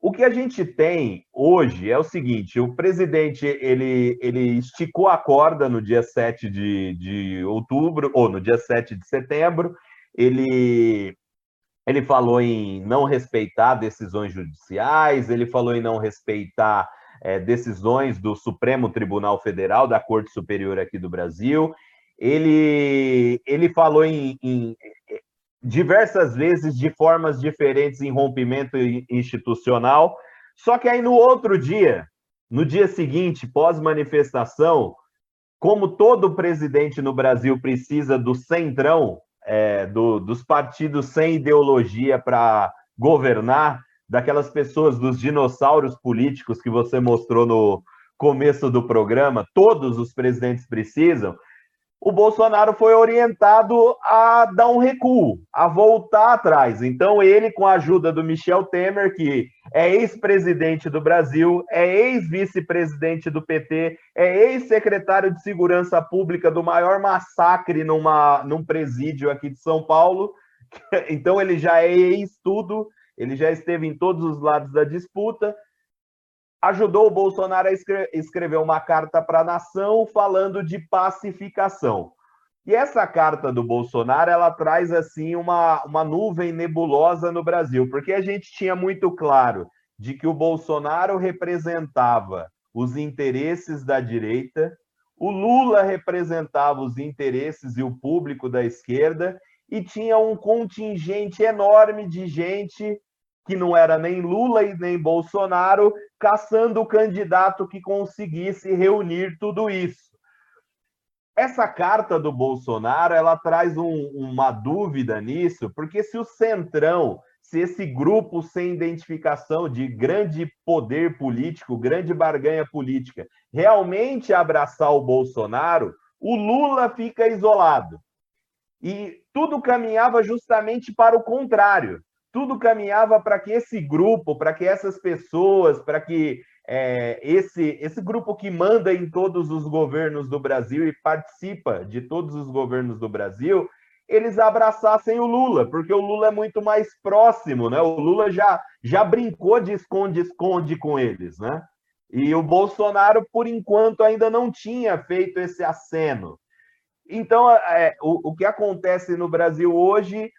O que a gente tem hoje é o seguinte: o presidente ele, ele esticou a corda no dia 7 de, de outubro, ou no dia 7 de setembro, ele ele falou em não respeitar decisões judiciais, ele falou em não respeitar é, decisões do Supremo Tribunal Federal, da Corte Superior aqui do Brasil. Ele, ele falou em, em diversas vezes de formas diferentes em rompimento institucional. Só que aí no outro dia, no dia seguinte, pós-manifestação, como todo presidente no Brasil precisa do centrão, é, do, dos partidos sem ideologia para governar, daquelas pessoas, dos dinossauros políticos que você mostrou no começo do programa, todos os presidentes precisam. O Bolsonaro foi orientado a dar um recuo, a voltar atrás. Então, ele, com a ajuda do Michel Temer, que é ex-presidente do Brasil, é ex-vice-presidente do PT, é ex-secretário de Segurança Pública do maior massacre numa, num presídio aqui de São Paulo. Então, ele já é ex-tudo, ele já esteve em todos os lados da disputa ajudou o Bolsonaro a escrever uma carta para a nação falando de pacificação. E essa carta do Bolsonaro, ela traz assim uma, uma nuvem nebulosa no Brasil, porque a gente tinha muito claro de que o Bolsonaro representava os interesses da direita, o Lula representava os interesses e o público da esquerda, e tinha um contingente enorme de gente que não era nem Lula e nem Bolsonaro, caçando o candidato que conseguisse reunir tudo isso. Essa carta do Bolsonaro, ela traz um, uma dúvida nisso, porque se o Centrão, se esse grupo sem identificação de grande poder político, grande barganha política, realmente abraçar o Bolsonaro, o Lula fica isolado. E tudo caminhava justamente para o contrário tudo caminhava para que esse grupo, para que essas pessoas, para que é, esse, esse grupo que manda em todos os governos do Brasil e participa de todos os governos do Brasil, eles abraçassem o Lula, porque o Lula é muito mais próximo, né? O Lula já, já brincou de esconde-esconde com eles, né? E o Bolsonaro, por enquanto, ainda não tinha feito esse aceno. Então, é, o, o que acontece no Brasil hoje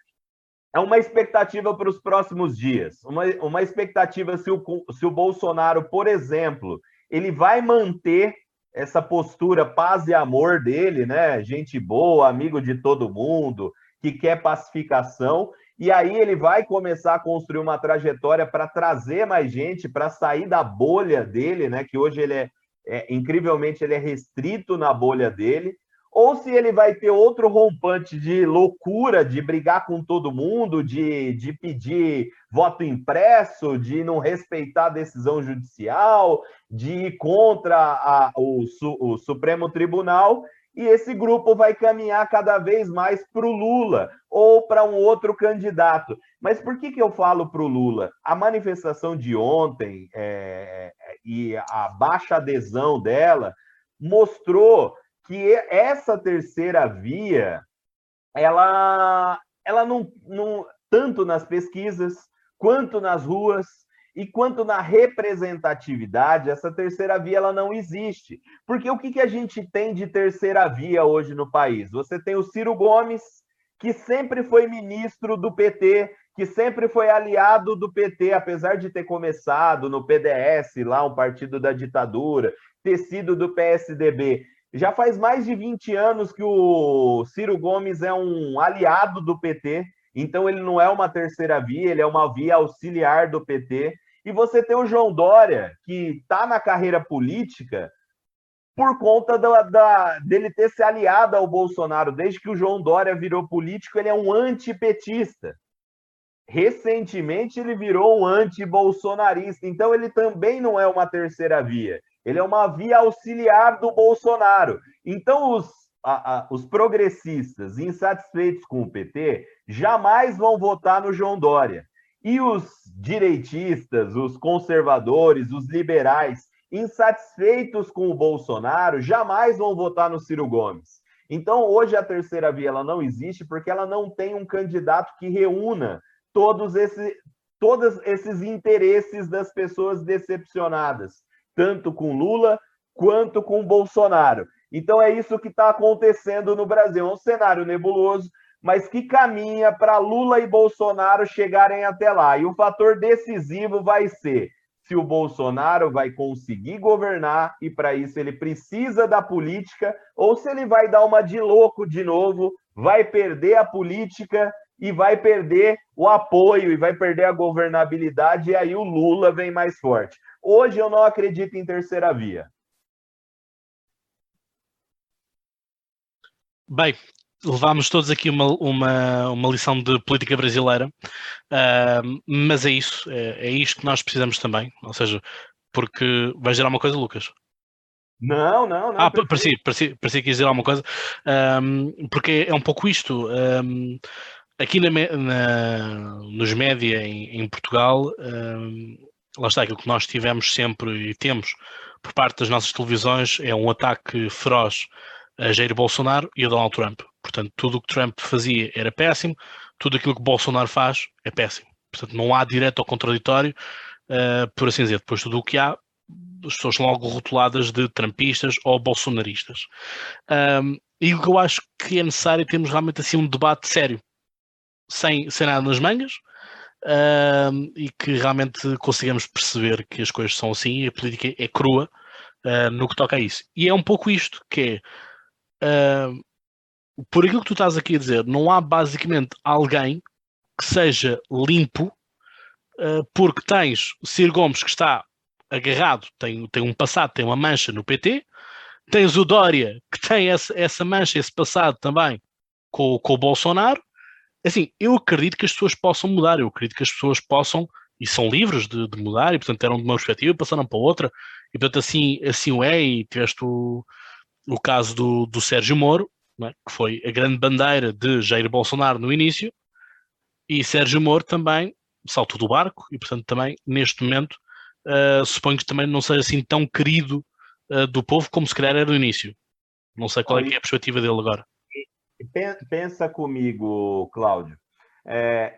é uma expectativa para os próximos dias. Uma, uma expectativa se o, se o Bolsonaro, por exemplo, ele vai manter essa postura paz e amor dele, né? Gente boa, amigo de todo mundo, que quer pacificação. E aí ele vai começar a construir uma trajetória para trazer mais gente, para sair da bolha dele, né? Que hoje ele é, é incrivelmente ele é restrito na bolha dele ou se ele vai ter outro rompante de loucura, de brigar com todo mundo, de, de pedir voto impresso, de não respeitar a decisão judicial, de ir contra a, o, o Supremo Tribunal, e esse grupo vai caminhar cada vez mais para o Lula ou para um outro candidato. Mas por que, que eu falo para o Lula? A manifestação de ontem é, e a baixa adesão dela mostrou que essa terceira via, ela, ela não, não, tanto nas pesquisas, quanto nas ruas, e quanto na representatividade, essa terceira via ela não existe. Porque o que, que a gente tem de terceira via hoje no país? Você tem o Ciro Gomes, que sempre foi ministro do PT, que sempre foi aliado do PT, apesar de ter começado no PDS, lá um partido da ditadura, ter sido do PSDB. Já faz mais de 20 anos que o Ciro Gomes é um aliado do PT, então ele não é uma terceira via, ele é uma via auxiliar do PT. E você tem o João Dória, que está na carreira política por conta da, da, dele ter se aliado ao Bolsonaro. Desde que o João Dória virou político, ele é um antipetista. Recentemente, ele virou um anti-bolsonarista. Então, ele também não é uma terceira via. Ele é uma via auxiliar do Bolsonaro. Então, os, a, a, os progressistas insatisfeitos com o PT jamais vão votar no João Dória. E os direitistas, os conservadores, os liberais insatisfeitos com o Bolsonaro jamais vão votar no Ciro Gomes. Então, hoje a terceira via ela não existe porque ela não tem um candidato que reúna todos, esse, todos esses interesses das pessoas decepcionadas tanto com Lula quanto com Bolsonaro. Então é isso que está acontecendo no Brasil. É um cenário nebuloso, mas que caminha para Lula e Bolsonaro chegarem até lá. E o fator decisivo vai ser se o Bolsonaro vai conseguir governar e para isso ele precisa da política, ou se ele vai dar uma de louco de novo, vai perder a política e vai perder o apoio e vai perder a governabilidade, e aí o Lula vem mais forte. Hoje eu não acredito em terceira via. Bem, levámos todos aqui uma, uma, uma lição de política brasileira, uh, mas é isso, é, é isto que nós precisamos também, ou seja, porque vais dizer uma coisa, Lucas? Não, não, não. Ah, parecia, parecia, parecia que ia dizer alguma coisa, um, porque é um pouco isto. Um, aqui na, na, nos média em, em Portugal, um, lá está aquilo que nós tivemos sempre e temos por parte das nossas televisões é um ataque feroz a Jair Bolsonaro e a Donald Trump. Portanto, tudo o que Trump fazia era péssimo, tudo aquilo que Bolsonaro faz é péssimo. Portanto, não há direto ou contraditório, uh, por assim dizer. Depois, tudo o que há, as pessoas são logo rotuladas de trumpistas ou bolsonaristas. Um, e o que eu acho que é necessário é termos realmente assim um debate sério, sem, sem nada nas mangas, um, e que realmente consigamos perceber que as coisas são assim e a política é crua uh, no que toca a isso. E é um pouco isto que é. Uh, por aquilo que tu estás aqui a dizer, não há basicamente alguém que seja limpo, uh, porque tens Ciro Gomes que está agarrado, tem, tem um passado, tem uma mancha no PT, tens o Dória que tem essa, essa mancha, esse passado também com, com o Bolsonaro. Assim, eu acredito que as pessoas possam mudar, eu acredito que as pessoas possam e são livres de, de mudar e portanto eram de uma perspectiva e passaram para outra e portanto assim, assim o é e tiveste o, o caso do, do Sérgio Moro é? que foi a grande bandeira de Jair Bolsonaro no início e Sérgio Moro também saltou do barco e portanto também neste momento uh, suponho que também não seja assim tão querido uh, do povo como se calhar era no início. Não sei qual é, é a perspectiva dele agora. Pensa comigo, Cláudio. É,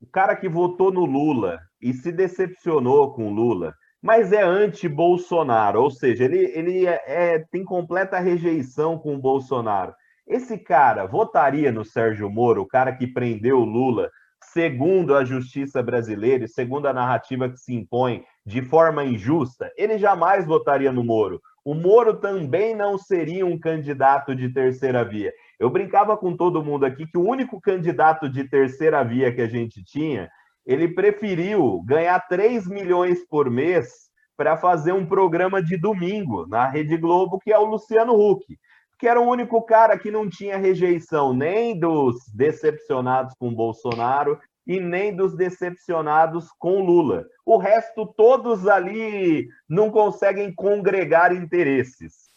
o cara que votou no Lula e se decepcionou com o Lula, mas é anti-Bolsonaro, ou seja, ele, ele é, é, tem completa rejeição com o Bolsonaro. Esse cara votaria no Sérgio Moro, o cara que prendeu o Lula, segundo a justiça brasileira e segundo a narrativa que se impõe de forma injusta, ele jamais votaria no Moro. O Moro também não seria um candidato de terceira via. Eu brincava com todo mundo aqui que o único candidato de terceira via que a gente tinha, ele preferiu ganhar 3 milhões por mês para fazer um programa de domingo na Rede Globo, que é o Luciano Huck, que era o único cara que não tinha rejeição nem dos decepcionados com Bolsonaro e nem dos decepcionados com Lula. O resto, todos ali não conseguem congregar interesses.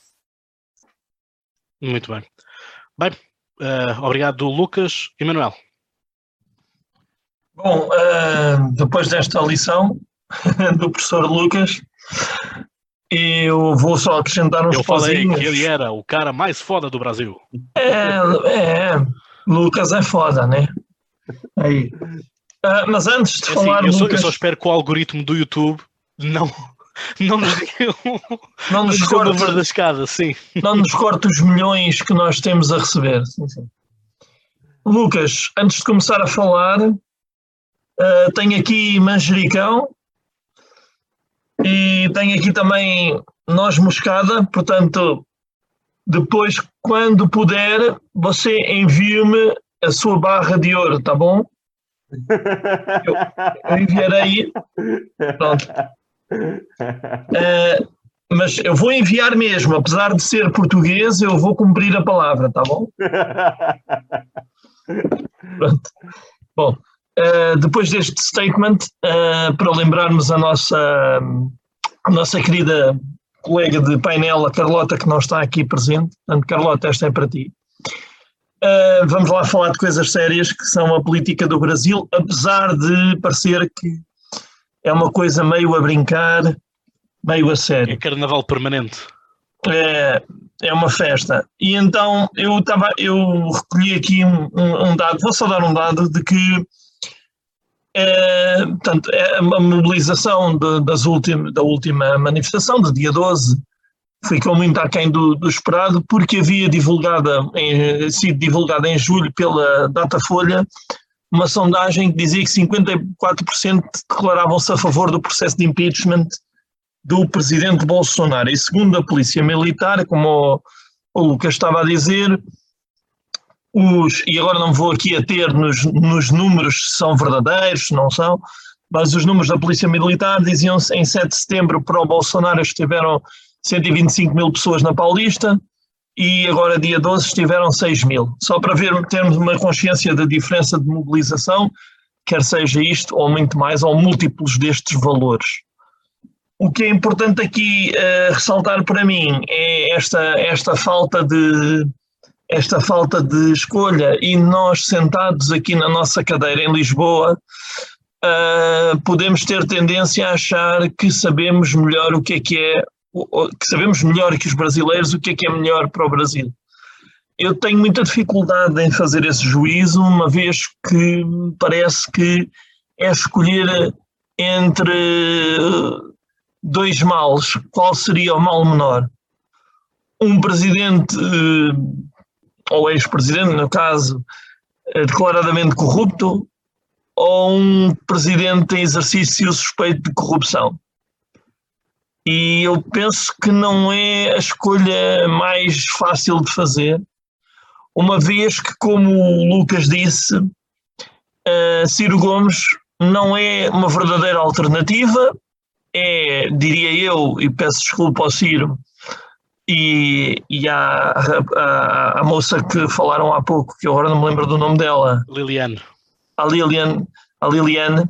Muito bem. Bem, uh, obrigado, Lucas e Manuel. Bom, uh, depois desta lição do professor Lucas, eu vou só acrescentar uns Eu falei que ele era o cara mais foda do Brasil. É, é Lucas é foda, né? Aí. Uh, mas antes de é falar. Assim, eu, só, Lucas... eu, só, espero que o algoritmo do YouTube não. Não nos diga não nos corte, o número da escada, sim. Não nos corte os milhões que nós temos a receber. Sim, sim. Lucas, antes de começar a falar, uh, tenho aqui manjericão e tenho aqui também noz moscada, portanto, depois, quando puder, você envie-me a sua barra de ouro, tá bom? Eu, eu enviarei. Pronto. Uh, mas eu vou enviar mesmo, apesar de ser português, eu vou cumprir a palavra, tá bom? Pronto. Bom, uh, depois deste statement, uh, para lembrarmos a nossa, a nossa querida colega de painel, a Carlota, que não está aqui presente. Portanto, Carlota, esta é para ti. Uh, vamos lá falar de coisas sérias que são a política do Brasil, apesar de parecer que é uma coisa meio a brincar, meio a sério. É carnaval permanente. É, é uma festa. E então eu estava, eu recolhi aqui um, um, um, dado, vou só dar um dado de que é, portanto, é a mobilização de, das ultim, da última manifestação, do dia 12, ficou muito aquém do, do esperado, porque havia divulgada, em, sido divulgada em julho pela Datafolha uma sondagem que dizia que 54% declaravam-se a favor do processo de impeachment do presidente Bolsonaro. E segundo a Polícia Militar, como o, Lucas estava a dizer, os, e agora não vou aqui a ter nos, nos números se são verdadeiros, se não são, mas os números da Polícia Militar diziam em 7 de setembro para o Bolsonaro estiveram 125 mil pessoas na Paulista e agora dia 12 estiveram 6 mil. Só para ver, termos uma consciência da diferença de mobilização, quer seja isto ou muito mais, ou múltiplos destes valores. o que é importante aqui uh, ressaltar para mim é esta, esta falta de esta falta de escolha e nós sentados aqui na nossa cadeira em Lisboa uh, podemos ter tendência a achar que sabemos melhor o que é que é que sabemos melhor que os brasileiros o que é que é melhor para o Brasil. Eu tenho muita dificuldade em fazer esse juízo, uma vez que parece que é escolher entre dois males, qual seria o mal menor? Um presidente, ou ex-presidente, no caso, declaradamente corrupto, ou um presidente em exercício suspeito de corrupção? E eu penso que não é a escolha mais fácil de fazer, uma vez que, como o Lucas disse, uh, Ciro Gomes não é uma verdadeira alternativa, é, diria eu, e peço desculpa ao Ciro e, e à, à, à, moça que falaram há pouco, que agora não me lembro do nome dela. Liliane. A Liliane, a Liliane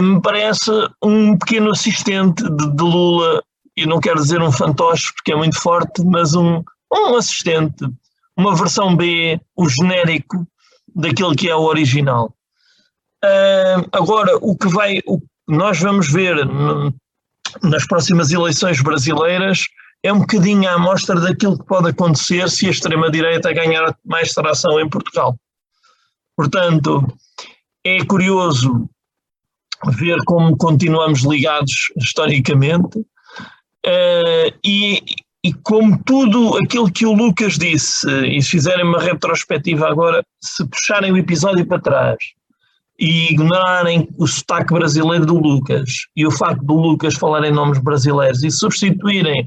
me parece um pequeno assistente de, de, Lula, e não quero dizer um fantoche porque é muito forte, mas um, um assistente, uma versão B, o genérico daquele que é o original. Uh, agora, o que vai, o nós vamos ver no, nas próximas eleições brasileiras é um bocadinho a amostra daquilo que pode acontecer se a extrema-direita ganhar mais tração em Portugal. Portanto, é curioso ver como continuamos ligados historicamente uh, e, e como tudo aquilo que o Lucas disse, e se fizerem uma retrospectiva agora, se puxarem o episódio para trás e ignorarem o sotaque brasileiro do Lucas e o facto do Lucas falar em nomes brasileiros e substituírem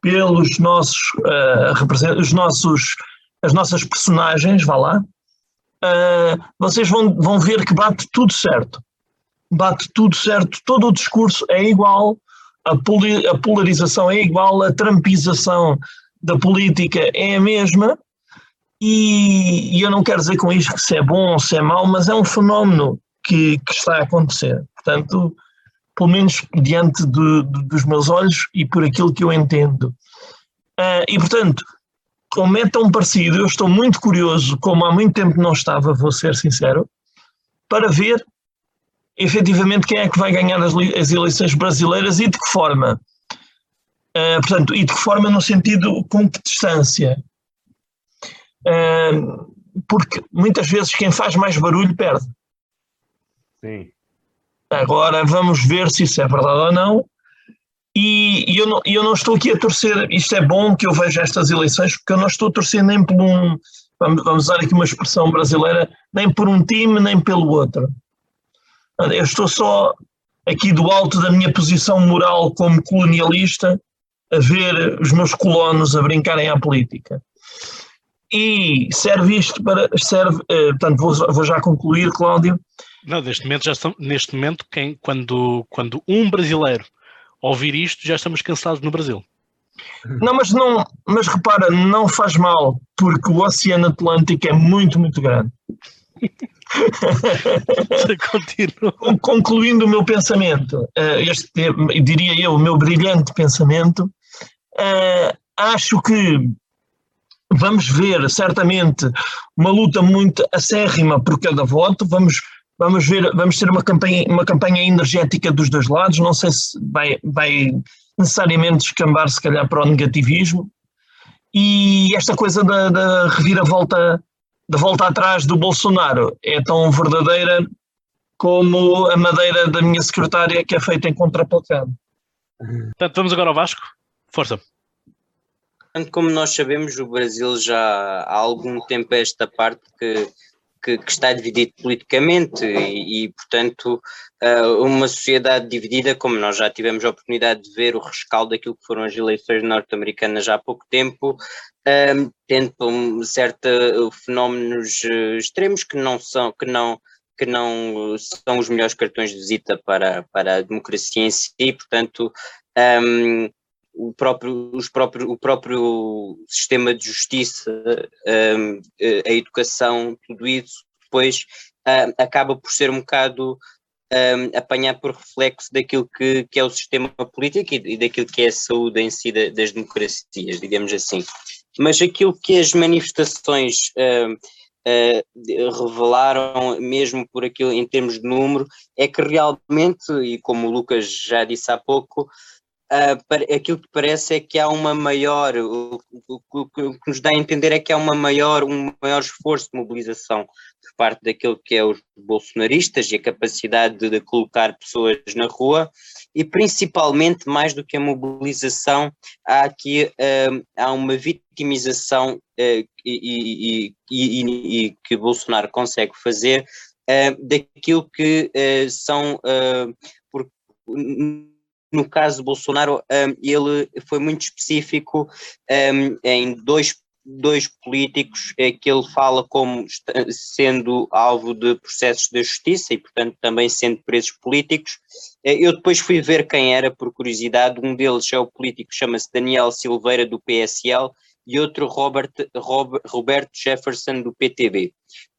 pelos nossos, uh, os nossos as nossas personagens, vá lá, uh, vocês vão, vão ver que bate tudo certo. Bate tudo certo, todo o discurso é igual, a, poli, a polarização é igual, a trampização da política é a mesma, e, e, eu não quero dizer com isto que se é bom ou se é mau, mas é um fenómeno que, que está a acontecer. Portanto, pelo menos diante de, de, dos meus olhos e por aquilo que eu entendo. Uh, e, portanto, como é tão parecido, eu estou muito curioso, como há muito tempo não estava, vou ser sincero, para ver efetivamente quem é que vai ganhar as, as eleições brasileiras e de que forma. Uh, portanto, e de que forma no sentido com que distância porque muitas vezes quem faz mais barulho perde. Sim. Agora vamos ver se isso é verdade ou não. E, e eu, não, eu não estou aqui a torcer, isto é bom que eu veja estas eleições, porque eu não estou a torcer nem por um, vamos, vamos usar aqui uma expressão brasileira, nem por um time, nem pelo outro. Eu estou só aqui do alto da minha posição moral como colonialista a ver os meus colonos a brincarem à política e serve isto para. Serve, eh, portanto, vou, vou, já concluir, Cláudio. Não, neste momento, já neste momento quem, quando, quando um brasileiro ouvir isto, já estamos cansados no Brasil. Não, mas não, mas repara, não faz mal, porque o Oceano Atlântico é muito, muito grande. Concluindo o meu pensamento, eh, este, diria eu, o meu brilhante pensamento, eh, acho que vamos ver certamente uma luta muito acérrima por cada voto, vamos, vamos ver, vamos ter uma campanha, uma campanha energética dos dois lados, não sei se vai, vai necessariamente descambar se calhar para o negativismo, e esta coisa da, da reviravolta, da volta atrás do Bolsonaro é tão verdadeira como a madeira da minha secretária que é feita em contraplacado. Portanto, vamos agora ao Vasco. Força. Portanto, como nós sabemos, o Brasil já há algum tempo a esta parte que, que, que está dividido politicamente e, e, portanto, uh, uma sociedade dividida, como nós já tivemos a oportunidade de ver o rescaldo daquilo que foram as eleições norte-americanas já há pouco tempo, um, tendo um, certos fenómenos uh, extremos que não são, que não que não são os melhores cartões de visita para, para a democracia em si, portanto, um, o próprio, os próprio, o próprio sistema de justiça, um, a educação, tudo isso depois um, acaba por ser um bocado um, apanhar por reflexo daquilo que, que é o sistema político e, e daquilo que é a saúde em si da, das democracias, digamos assim. Mas aquilo que as manifestações uh, uh, revelaram, mesmo por aquilo em termos de número, é que realmente, e como o Lucas já disse há pouco, uh, aquilo que parece é que há uma maior, o, o, o, que nos dá a entender é que há uma maior, um maior esforço de mobilização por parte daquilo que é os bolsonaristas e a capacidade de, de colocar pessoas na rua e principalmente mais do que a mobilização há aqui uh, há uma vitimização uh, e, e, e, e, que Bolsonaro consegue fazer uh, daquilo que são por, no caso de Bolsonaro, um, ele foi muito específico um, em dois, dois políticos é, que ele fala como sendo alvo de processos da justiça e, portanto, também sendo presos políticos. É, eu depois fui ver quem era, por curiosidade. Um deles é o político, chama-se Daniel Silveira, do PSL, e outro Robert, Robert, Roberto Jefferson, do PTB.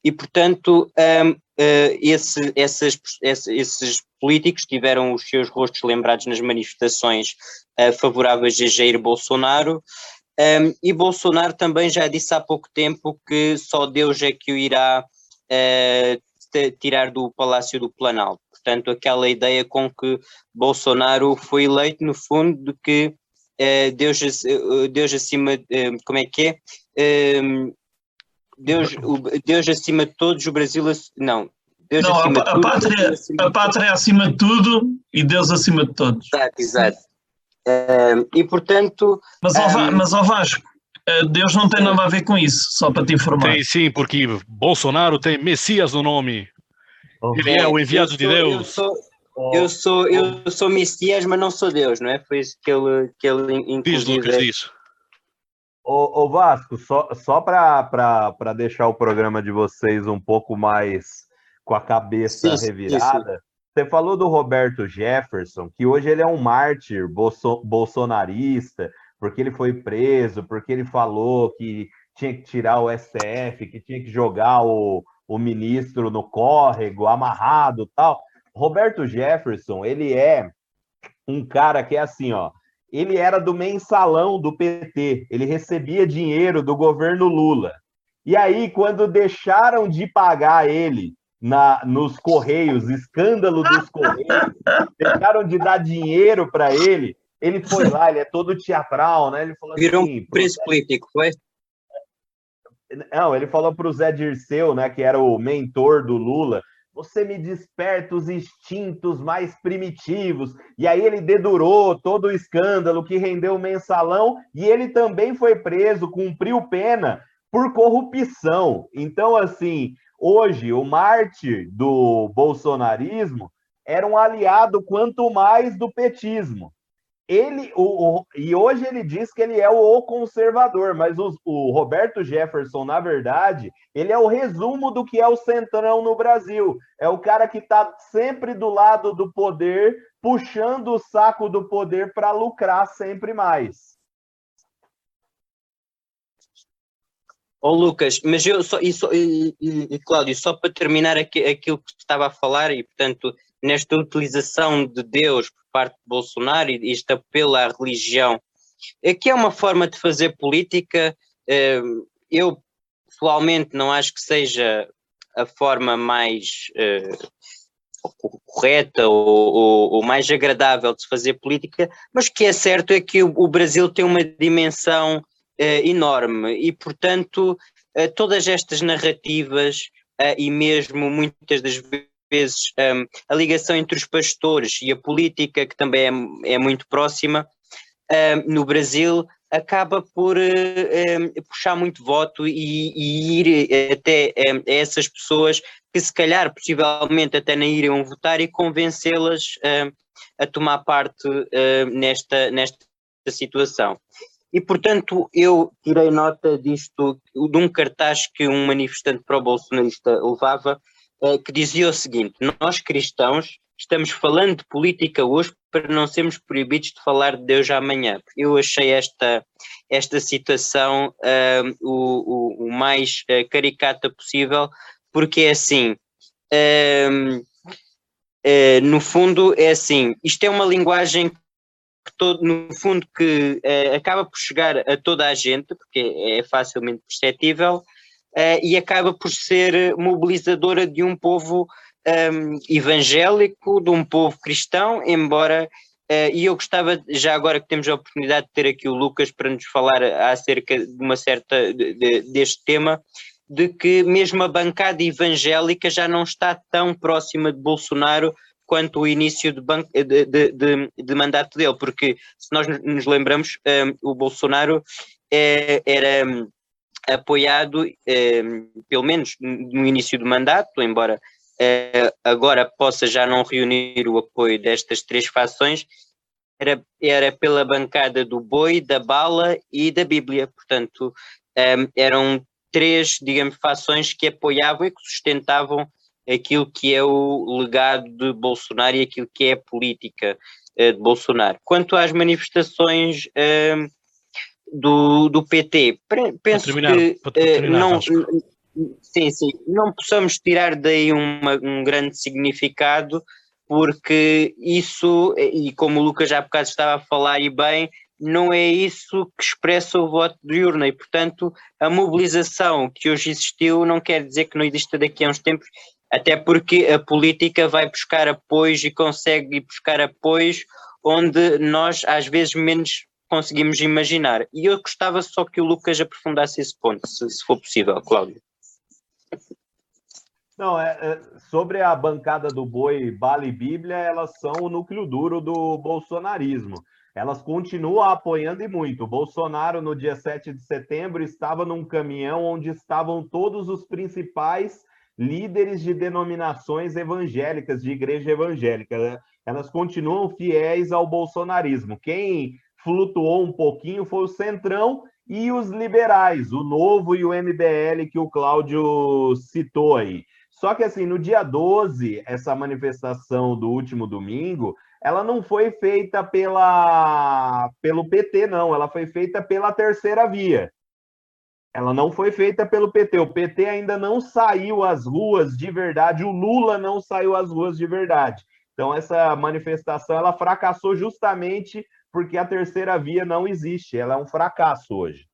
E, portanto, um, uh, esse, essas, esses políticos tiveram os seus rostos lembrados nas manifestações uh, favoráveis a Jair Bolsonaro. Um, e Bolsonaro também já disse há pouco tempo que só Deus é que o irá uh, tirar do Palácio do Planalto. Portanto, aquela ideia com que Bolsonaro foi eleito, no fundo, de que uh, Deus, Deus acima, como é que é? Deus, Deus acima de todos, o Brasil. Não, Deus não, acima a, de tudo. A pátria, a pátria é acima de tudo e Deus acima de todos. Exato, exato. Uh, e portanto. Mas, ao, um, mas ao Vasco, eh, Deus não tem nada a ver com isso, só para te informar. Tem sim, porque Bolsonaro tem Messias no nome. Ele é, é o enviado sou, de Deus. Eu sou, eu sou, eu sou Messias, mas não sou Deus, não é? Foi isso que ele, que ele. Diz, Lucas, diz. Ô, ô Vasco, só, só para deixar o programa de vocês um pouco mais com a cabeça isso, revirada, isso. você falou do Roberto Jefferson, que hoje ele é um mártir bolso, bolsonarista, porque ele foi preso, porque ele falou que tinha que tirar o STF, que tinha que jogar o, o ministro no córrego, amarrado tal. Roberto Jefferson, ele é um cara que é assim, ó, ele era do mensalão do PT, ele recebia dinheiro do governo Lula. E aí, quando deixaram de pagar ele na, nos Correios, escândalo dos Correios, deixaram de dar dinheiro para ele, ele foi lá, ele é todo teatral, né? Ele falou Virou assim, um preço político, foi? Não, ele falou para o Zé Dirceu, né, que era o mentor do Lula, você me desperta os instintos mais primitivos. E aí ele dedurou todo o escândalo que rendeu o mensalão e ele também foi preso, cumpriu pena por corrupção. Então, assim, hoje o mártir do bolsonarismo era um aliado quanto mais do petismo ele o, o, e hoje ele diz que ele é o conservador, mas o, o, Roberto Jefferson, na verdade, ele é o resumo do que é o centrão no Brasil. É o cara que está sempre do lado do poder, puxando o saco do poder para lucrar sempre mais. Ô Lucas, mas eu só, e, só, e, e, e Cláudio, só para terminar aqui, aquilo que estava a falar, e portanto, nesta utilização de Deus parte de Bolsonaro e este apelo à religião, é que é uma forma de fazer política. Eh, eu pessoalmente não acho que seja a forma mais uh, correta ou, mais agradável de se fazer política, mas o que é certo é que o, Brasil tem uma dimensão enorme e, portanto, todas estas narrativas e mesmo muitas das vezes um, a ligação entre os pastores e a política, que também é, é muito próxima, um, no Brasil, acaba por uh, um, puxar muito voto e, e ir até um, essas pessoas que se calhar, possivelmente, até nem iriam votar e convencê-las hum, a tomar parte hum, nesta, nesta situação. E, portanto, eu tirei nota disto, de um cartaz que um manifestante pró-bolsonarista levava, eh, que dizia o seguinte: Nós cristãos estamos falando de política hoje para não sermos proibidos de falar de Deus amanhã. Eu achei esta, esta situação uh, o, o, o, mais uh, caricata possível, porque é assim. Uh, no fundo, é assim: isto é uma linguagem que, todo, no fundo, que acaba por chegar a toda a gente, porque é, é facilmente perceptível, uh, e acaba por ser mobilizadora de um povo um, ehm, evangélico, de um povo cristão, embora Uh, e eu gostava, já agora que temos a oportunidade de ter aqui o Lucas para nos falar acerca de uma certa de, de, deste tema, de que mesmo a bancada evangélica já não está tão próxima de Bolsonaro quanto o início de, de, de, de mandato dele, porque se nós nos lembramos, um, eh, o Bolsonaro é, era apoiado, um, pelo menos no início do mandato, embora uh, agora possa já não reunir o apoio destas três fações, era, era pela bancada do boi, da bala e da Bíblia. Portanto, ehm, eram três, digamos, fações que apoiavam e que sustentavam aquilo que é o legado de Bolsonaro e aquilo que é a política uh, de Bolsonaro. Quanto às manifestações uh, do, do PT, penso terminar, que uh, não, sim, sim, não possamos tirar daí uma, um grande significado, porque isso, e como o Lucas já há bocado estava a falar e bem, não é isso que expressa o voto de urna. E, portanto, a mobilização que hoje existiu não quer dizer que não exista daqui a uns tempos, até porque a política vai buscar apoios e consegue buscar apoios onde nós às vezes menos conseguimos imaginar. E eu gostava só que o Lucas aprofundasse esse ponto, se, se for possível, Cláudio. Não, é, é, sobre a bancada do boi, Bala e Bíblia, elas são o núcleo duro do bolsonarismo. Elas continuam apoiando e muito. O Bolsonaro, no dia 7 de setembro, estava num caminhão onde estavam todos os principais líderes de denominações evangélicas, de igreja evangélica. Né? Elas continuam fiéis ao bolsonarismo. Quem flutuou um pouquinho foi o Centrão e os liberais, o Novo e o MBL que o Cláudio citou aí. Só que assim, no dia 12, essa manifestação do último domingo, ela não foi feita pela pelo PT não, ela foi feita pela terceira via. Ela não foi feita pelo PT. O PT ainda não saiu às ruas de verdade, o Lula não saiu às ruas de verdade. Então essa manifestação ela fracassou justamente porque a terceira via não existe, ela é um fracasso hoje.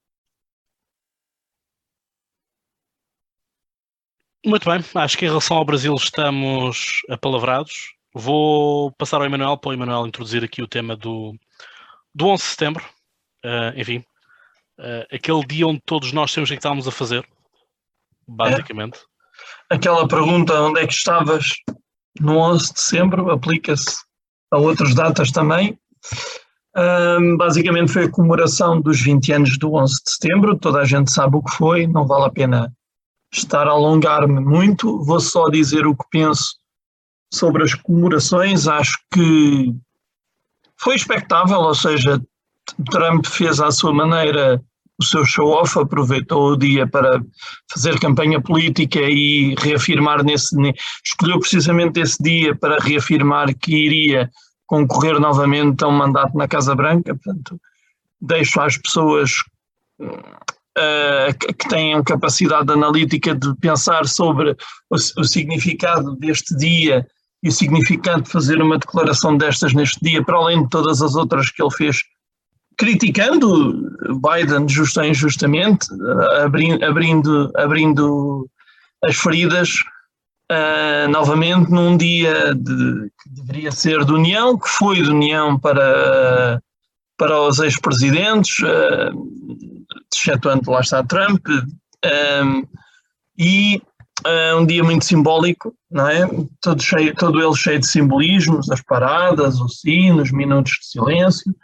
Muito bem, acho que em relação ao Brasil estamos apalavrados. Vou passar ao Emanuel para o Emanuel introduzir aqui o tema do, do 11 de setembro. Uh, enfim, uh, aquele dia onde todos nós sabemos o que estávamos a fazer, basicamente. É. Aquela pergunta, onde é que estavas no 11 de setembro, aplica-se a outras datas também. Um, basicamente foi a comemoração dos 20 anos do 11 de setembro, toda a gente sabe o que foi, não vale a pena estar a alongar-me muito, vou só dizer o que penso sobre as comemorações. Acho que foi expectável, ou seja, Trump fez à sua maneira o seu show-off, aproveitou o dia para fazer campanha política e reafirmar nesse. escolheu precisamente esse dia para reafirmar que iria concorrer novamente a um mandato na Casa Branca. Portanto, deixo às pessoas uh, que tenham capacidade analítica de pensar sobre o, o, significado deste dia e o significado de fazer uma declaração destas neste dia, para além de todas as outras que ele fez, criticando Biden justo ou injustamente, abrindo, abrindo, abrindo as feridas uh, novamente num dia de, que deveria ser de união, que foi de união para, para os ex-presidentes, uh, excetuando lá está Trump, um, e uh, um dia muito simbólico, não é? Todo, cheio, todo ele cheio de simbolismos, as paradas, os minutos de silêncio,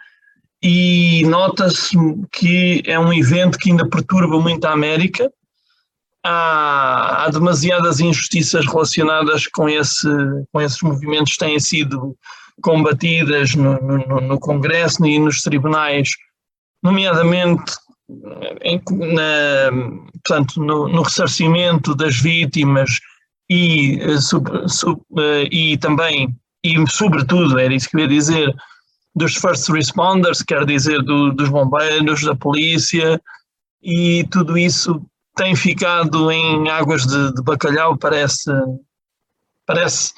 e nota-se que é um evento que ainda perturba muito a América. Há, há demasiadas injustiças relacionadas com, esse, com esses movimentos que têm sido combatidas no, no, no Congresso e nos tribunais, nomeadamente em, na, portanto, no, no, ressarcimento das vítimas e, eh, sub, sub, eh, e também, e sobretudo, era isso que eu ia dizer, dos first responders, quer dizer, do, dos bombeiros, da polícia, e tudo isso tem ficado em águas de, de bacalhau, parece, parece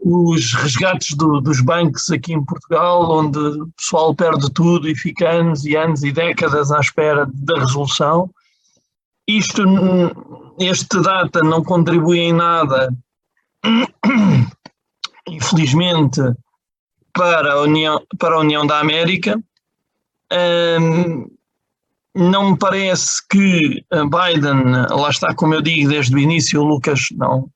os resgates do, dos bancos aqui em Portugal, onde o pessoal perde tudo e fica anos e anos e décadas à espera da resolução. Isto, este data não contribui em nada, infelizmente, para a União, para a União da América. Um, não me parece que Biden, lá está, como eu digo desde o início, o Lucas não,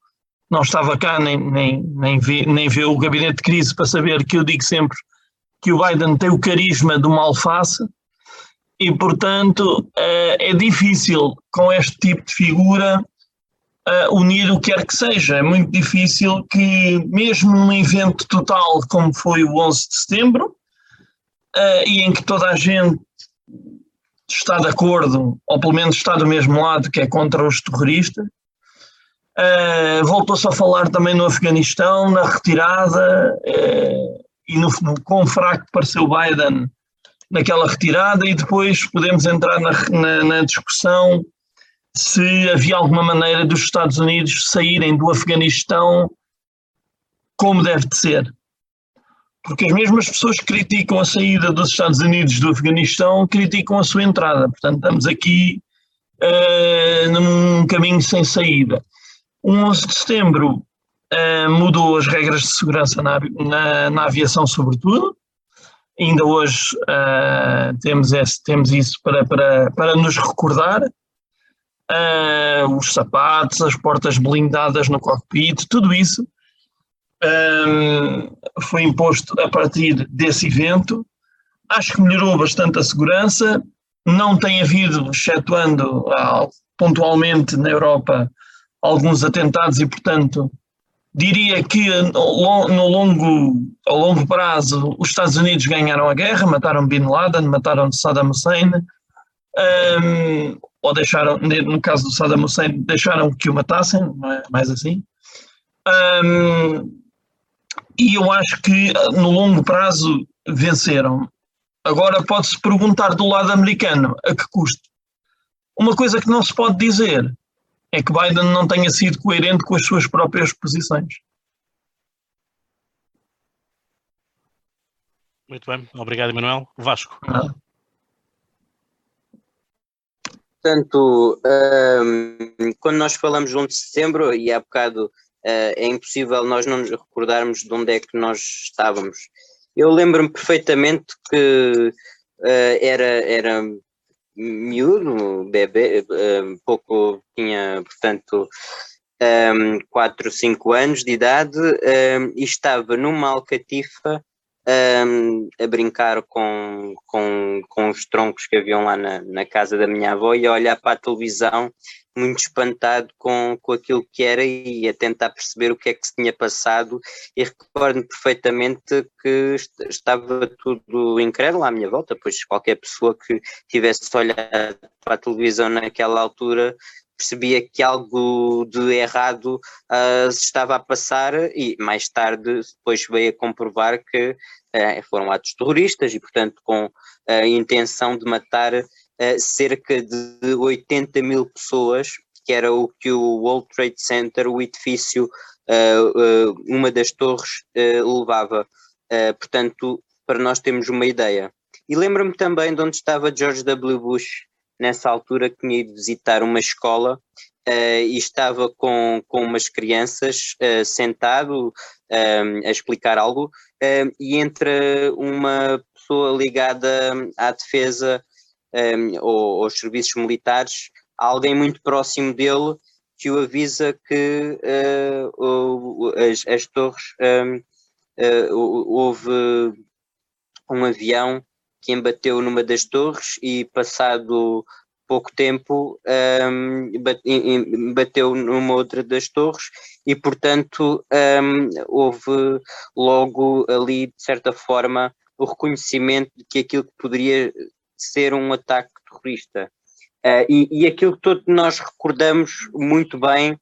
não estava cá, nem, nem, nem, vê, nem vê o gabinete de crise para saber que eu digo sempre que o Biden tem o carisma de uma alface e, portanto, é difícil com este tipo de figura unir o que quer que seja. É muito difícil que, mesmo num evento total como foi o 11 de setembro, e em que toda a gente está de acordo, ou pelo menos está do mesmo lado, que é contra os terroristas. Uh, Voltou-se a falar também no Afeganistão, na retirada, uh, e no, no quão fraco pareceu Biden naquela retirada, e depois podemos entrar na, na, na discussão se havia alguma maneira dos Estados Unidos saírem do Afeganistão como deve de ser porque as mesmas pessoas que criticam a saída dos Estados Unidos do Afeganistão criticam a sua entrada. Portanto, estamos aqui uh, num caminho sem saída. O 11 de setembro uh, mudou as regras de segurança na, na, na aviação, sobretudo. Ainda hoje uh, temos, esse, temos isso para, para, para nos recordar. os sapatos, as portas blindadas no cockpit, tudo isso um, foi imposto a partir desse evento. Acho que melhorou bastante a segurança. Não tem havido, excetuando pontualmente na Europa, alguns atentados e, portanto, diria que no longo, ao longo prazo os Estados Unidos ganharam a guerra, mataram Bin Laden, mataram Saddam Hussein, um, ou deixaram, no caso do Saddam Hussein, deixaram que o matassem, não é mais assim. Um, e eu acho que ah, no longo prazo venceram. Agora pode-se perguntar do lado americano a que custo. Uma coisa que não se pode dizer é que Biden não tenha sido coerente com as suas próprias posições. Muito bem, obrigado, Emanuel. Vasco. Ah. Portanto, um, quando nós falamos de 1 de setembro, e há bocado é impossível nós não nos recordarmos de onde é que nós estávamos. Eu lembro-me perfeitamente que uh, era, era miúdo, bebê, uh, pouco tinha, portanto, um, 4, 5 anos de idade um, e estava numa alcatifa um, a brincar com, com, com os troncos que haviam lá na, na casa da minha avó e a olhar para a televisão muito espantado com, com aquilo que era e a tentar perceber o que é que se tinha passado. E recordo-me perfeitamente que estava tudo incrédulo à minha volta, pois qualquer pessoa que tivesse olhado para a televisão naquela altura percebia que algo de errado uh, se estava a passar e mais tarde depois veio a comprovar que uh, foram atos terroristas e portanto com a intenção de matar uh, cerca de 80 mil pessoas, que era o que o World Trade Center, o edifício, uh, uma das torres, levava. portanto, para nós termos uma ideia. E lembro-me também de onde estava George W. Bush nessa altura que tinha ido visitar uma escola uh, e estava com, com umas crianças uh, sentado uh, a explicar algo e entra uma pessoa ligada à defesa um, ou aos serviços militares, alguém muito próximo dele que o avisa que uh, as, as, torres um, uh, houve um avião que embateu numa das torres e passado pouco tempo um, bateu numa outra das torres e portanto um, houve logo ali de certa forma o reconhecimento de que aquilo que poderia ser um ataque terrorista. Uh, e, e aquilo que todos nós recordamos muito bem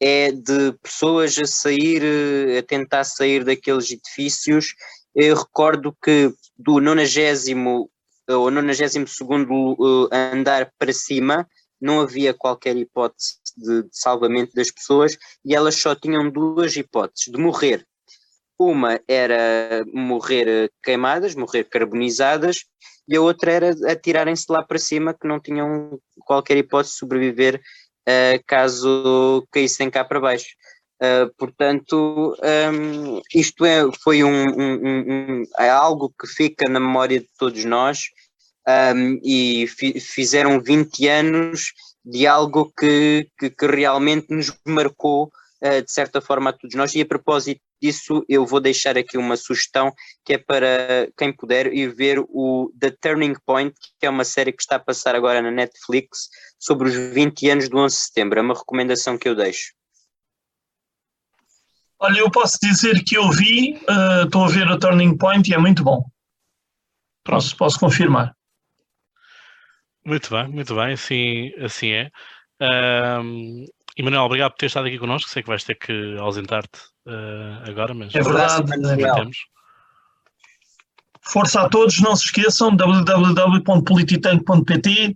é de pessoas a sair, eh, a tentar sair daqueles edifícios. Eu recordo que do 90 ou 92 andar para cima não havia qualquer hipótese de, de, salvamento das pessoas e elas só tinham duas hipóteses: de morrer Uma era morrer queimadas, morrer carbonizadas, e a outra era atirarem-se lá para cima, que não tinham qualquer hipótese de sobreviver uh, caso caíssem cá para baixo. Uh, portanto, um, isto é, foi um, um, um, é algo que fica na memória de todos nós e fi, fizeram 20 anos de algo que, que, que realmente nos marcou uh, de certa forma a todos nós. E a propósito disso, eu vou deixar aqui uma sugestão que é para quem puder ir ver o The Turning Point, que é uma série que está a passar agora na Netflix sobre os 20 anos do 11 de setembro. É uma recomendação que eu deixo. Olha, eu posso dizer que eu vi, uh, estou a ver o Turning Point e é muito bom. Posso, posso confirmar. Muito bem, muito bem, assim, assim é. Um, Emanuel, obrigado por ter estado aqui connosco. Sei que vais ter que ausentar-te uh, agora, mas é verdade. Temos. Força a todos, não se esqueçam www.polititank.pt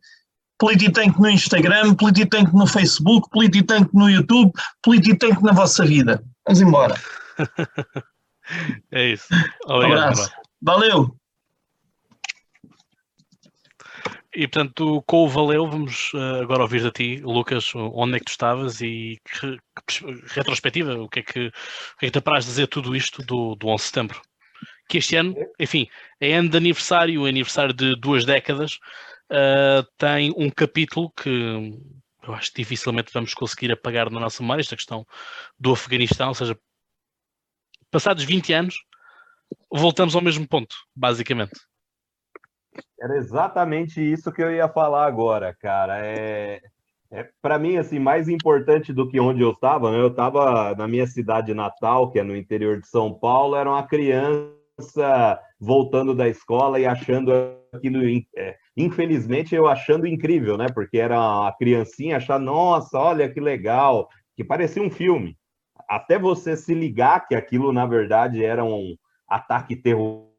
Polititank no Instagram, Polititank no Facebook, Polititank no YouTube, Polititank na vossa vida. Vamos embora. é isso. Obrigado. Um Valeu. E portanto, com o Valeu, vamos uh, agora ouvir de ti, Lucas, onde é que tu estavas e que, que retrospectiva, o que é que, o que, é que te apraz dizer tudo isto do, do 11 de setembro? Que este ano, enfim, é ano de aniversário, aniversário de duas décadas, uh, tem um capítulo que eu acho que dificilmente vamos conseguir apagar na nossa memória, esta questão do Afeganistão, ou seja, passados 20 anos, voltamos ao mesmo ponto, basicamente. Era exatamente isso que eu ia falar agora, cara. É, é para mim assim mais importante do que onde eu estava, né? Eu estava na minha cidade natal, que é no interior de São Paulo, era uma criança voltando da escola e achando aquilo, é, infelizmente eu achando incrível, né? Porque era a criancinha achar, nossa, olha que legal, que parecia um filme. Até você se ligar que aquilo na verdade era um ataque terrorista,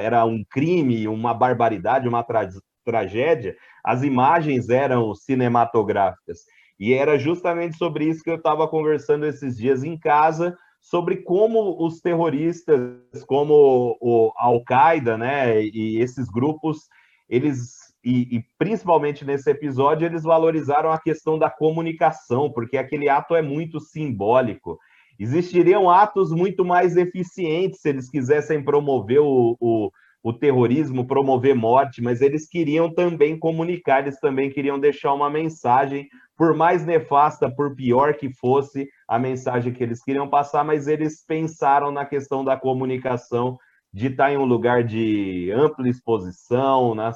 era um crime, uma barbaridade, uma tra tragédia, as imagens eram cinematográficas. E era justamente sobre isso que eu estava conversando esses dias em casa, sobre como os terroristas, como o Al-Qaeda, né, e esses grupos, eles e, e, principalmente nesse episódio, eles valorizaram a questão da comunicação, porque aquele ato é muito simbólico. Existiriam atos muito mais eficientes se eles quisessem promover o, o, o terrorismo, promover morte, mas eles queriam também comunicar, eles também queriam deixar uma mensagem, por mais nefasta, por pior que fosse a mensagem que eles queriam passar, mas eles pensaram na questão da comunicação de estar em um lugar de ampla exposição, na,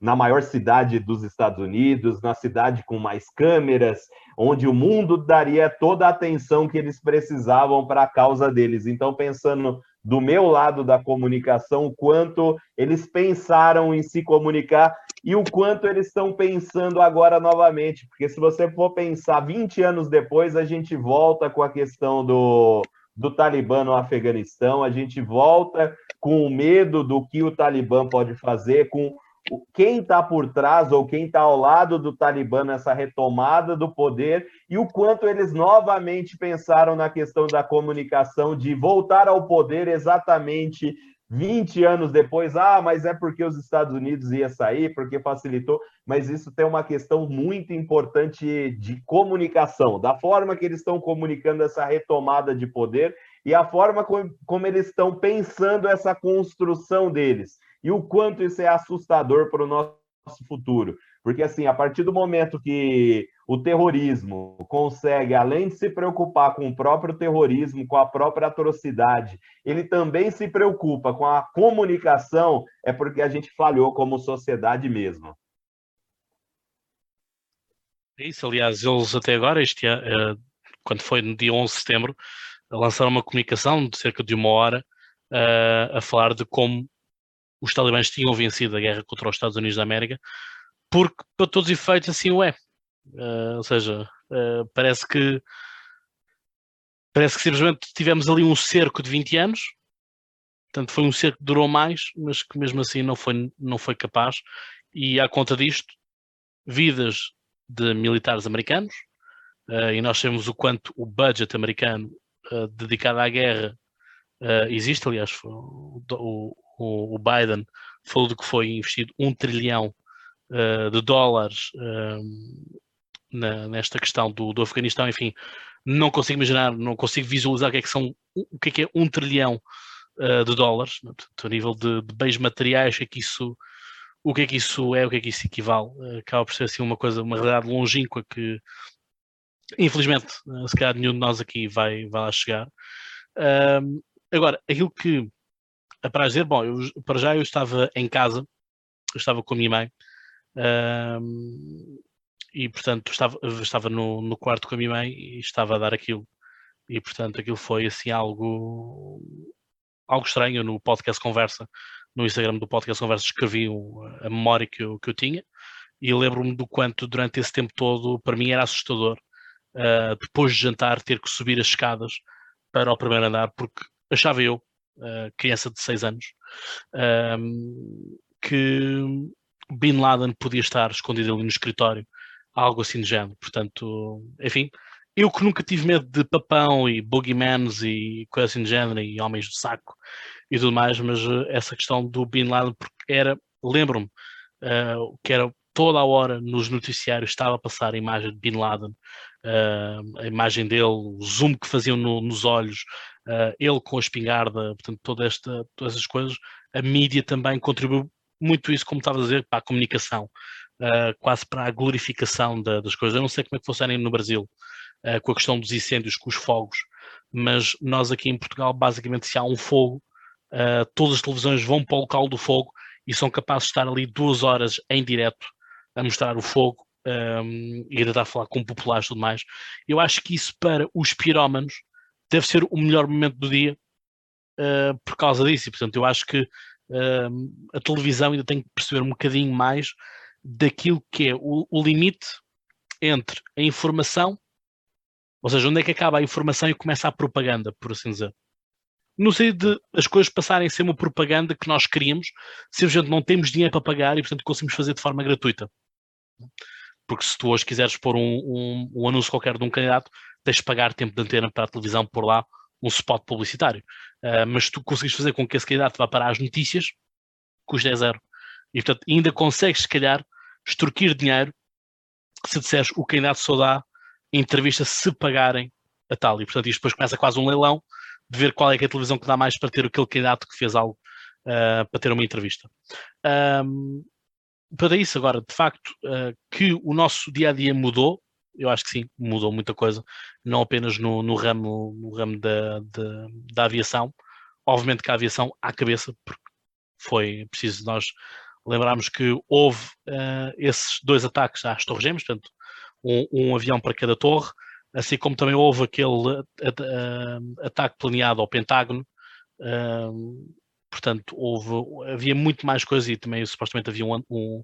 na maior cidade dos Estados Unidos, na cidade com mais câmeras, onde o mundo daria toda a atenção que eles precisavam para a causa deles. Então, pensando do meu lado da comunicação, o quanto eles pensaram em se comunicar e o quanto eles estão pensando agora novamente, porque se você for pensar 20 anos depois, a gente volta com a questão do do Talibã no Afeganistão, a gente volta com o medo do que o Talibã pode fazer, com quem está por trás ou quem está ao lado do Talibã nessa retomada do poder e o quanto eles novamente pensaram na questão da comunicação, de voltar ao poder exatamente 20 anos depois, ah, mas é porque os Estados Unidos ia sair, porque facilitou, mas isso tem uma questão muito importante de comunicação, da forma que eles estão comunicando essa retomada de poder e a forma como, como eles estão pensando essa construção deles, e o quanto isso é assustador para o nosso futuro. Porque, assim, a partir do momento que o terrorismo consegue, além de se preocupar com o próprio terrorismo, com a própria atrocidade, ele também se preocupa com a comunicação, é porque a gente falhou como sociedade mesmo. É isso, aliás, eles até agora, este ano, quando foi no dia 11 de setembro, lançaram uma comunicação de cerca de uma hora a falar de como os talibãs tinham vencido a guerra contra os Estados Unidos da América porque para todos os efeitos assim o é. Uh, ou seja, uh, parece que parece que simplesmente tivemos ali um cerco de 20 anos, portanto foi um cerco que durou mais, mas que mesmo assim não foi, não foi capaz, e à conta disto, vidas de militares americanos, uh, e nós sabemos o quanto o budget americano dedicado à guerra existe, aliás, o, o, o, Biden falou de que foi investido um trilhão uh, de dólares na, nesta questão do, do Afeganistão, enfim, não consigo imaginar, não consigo visualizar o que é que são, o que é que é um trilhão uh, de dólares, portanto, a nível de, de, bens materiais, o que é que isso, o que é que isso é, o que é que isso equivale, acaba por ser assim uma coisa, uma realidade longínqua que infelizmente, se calhar nenhum de nós aqui vai, vai lá chegar. Uh, agora, aquilo que para dizer, bom, eu, para já eu estava em casa, eu estava com a minha mãe, e portanto estava, estava no, no quarto com a minha mãe e estava a dar aquilo. E portanto aquilo foi assim algo algo estranho no podcast Conversa, no Instagram do podcast Conversa escrevi a memória que eu, que eu tinha e lembro-me do quanto durante esse tempo todo para mim era assustador uh, depois de jantar ter que subir as escadas para o primeiro andar porque achava eu, uh, criança de 6 anos, uh, que Bin Laden podia estar escondido ali no escritório algo assim de género. Portanto, enfim, eu que nunca tive medo de papão e boogeymans e coisas assim de género e homens do saco e tudo mais, mas uh, essa questão do Bin Laden, porque era, lembro-me, uh, que era toda a hora nos noticiários estava a passar a imagem de Bin Laden, uh, a imagem dele, o zoom que faziam no, nos olhos, ele com a espingarda, portanto, toda esta, todas essas coisas, a mídia também contribuiu muito isso, como estava a dizer, para a comunicação uh, quase para a glorificação da, das coisas. Eu não sei como é que funciona no Brasil uh, com a questão dos incêndios, com os fogos, mas nós aqui em Portugal, basicamente, se há um fogo, uh, todas as televisões vão para o local do fogo e são capazes de estar ali duas horas em direto a mostrar o fogo um, e ainda estar a falar com populares e tudo mais. Eu acho que isso para os pirómanos deve ser o melhor momento do dia uh, por causa disso. E, portanto, eu acho que uh, a televisão ainda tem que perceber um bocadinho mais daquilo que é o, o limite entre a informação, ou seja, onde é que acaba a informação e começa a propaganda, por assim dizer. No sentido de as coisas passarem a ser uma propaganda que nós queríamos, simplesmente não temos dinheiro para pagar e, portanto, conseguimos fazer de forma gratuita. Porque se tu hoje quiseres pôr um, um, um anúncio qualquer de um candidato, tens de pagar tempo de antena para a televisão por lá um spot publicitário. Uh, mas tu conseguires fazer com que esse candidato vá para as notícias, custa é zero. E, portanto, ainda consegues, se calhar, extorquir dinheiro se disseres o candidato só dá entrevista se pagarem a tal. E, portanto, isto depois começa quase um leilão de ver qual é, é a televisão que dá mais para ter aquele candidato que fez algo uh, para ter uma entrevista. Um, para isso, agora, de facto, uh, que o nosso dia a dia mudou, eu acho que sim, mudou muita coisa, não apenas no, no ramo, no ramo da, da, da aviação. Obviamente que a aviação à cabeça, porque foi preciso nós lembrarmos que houve uh, esses dois ataques às Torres Gêmeas, portanto, um, um, avião para cada torre, assim como também houve aquele uh, ataque planeado ao Pentágono. Portanto, houve, havia muito mais coisas e também supostamente havia um, um,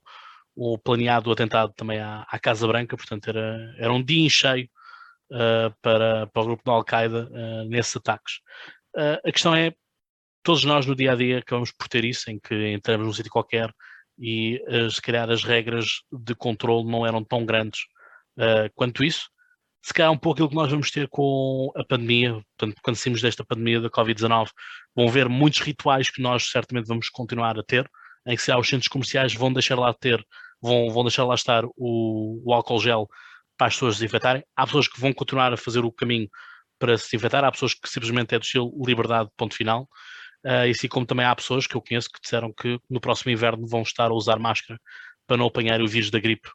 um planeado atentado também à, à, Casa Branca, portanto, era, era um dia em cheio para, para o grupo da Al-Qaeda nesses ataques. a questão é, todos nós no dia a dia acabamos por ter isso, em que entramos num sítio qualquer e uh, se calhar as regras de controle não eram tão grandes uh, quanto isso. Se calhar um pouco aquilo que nós vamos ter com a pandemia, portanto, quando saímos desta pandemia da Covid-19, vão ver muitos rituais que nós certamente vamos continuar a ter, em que se há os centros comerciais vão deixar lá ter, vão, vão deixar lá estar o, o álcool gel para as pessoas desinfetarem. Há pessoas que vão continuar a fazer o caminho para se desinfetar, há pessoas que simplesmente é do estilo liberdade, ponto final. Uh, e assim como também há pessoas que eu conheço que disseram que no próximo inverno vão estar a usar máscara para não apanhar o vírus da gripe.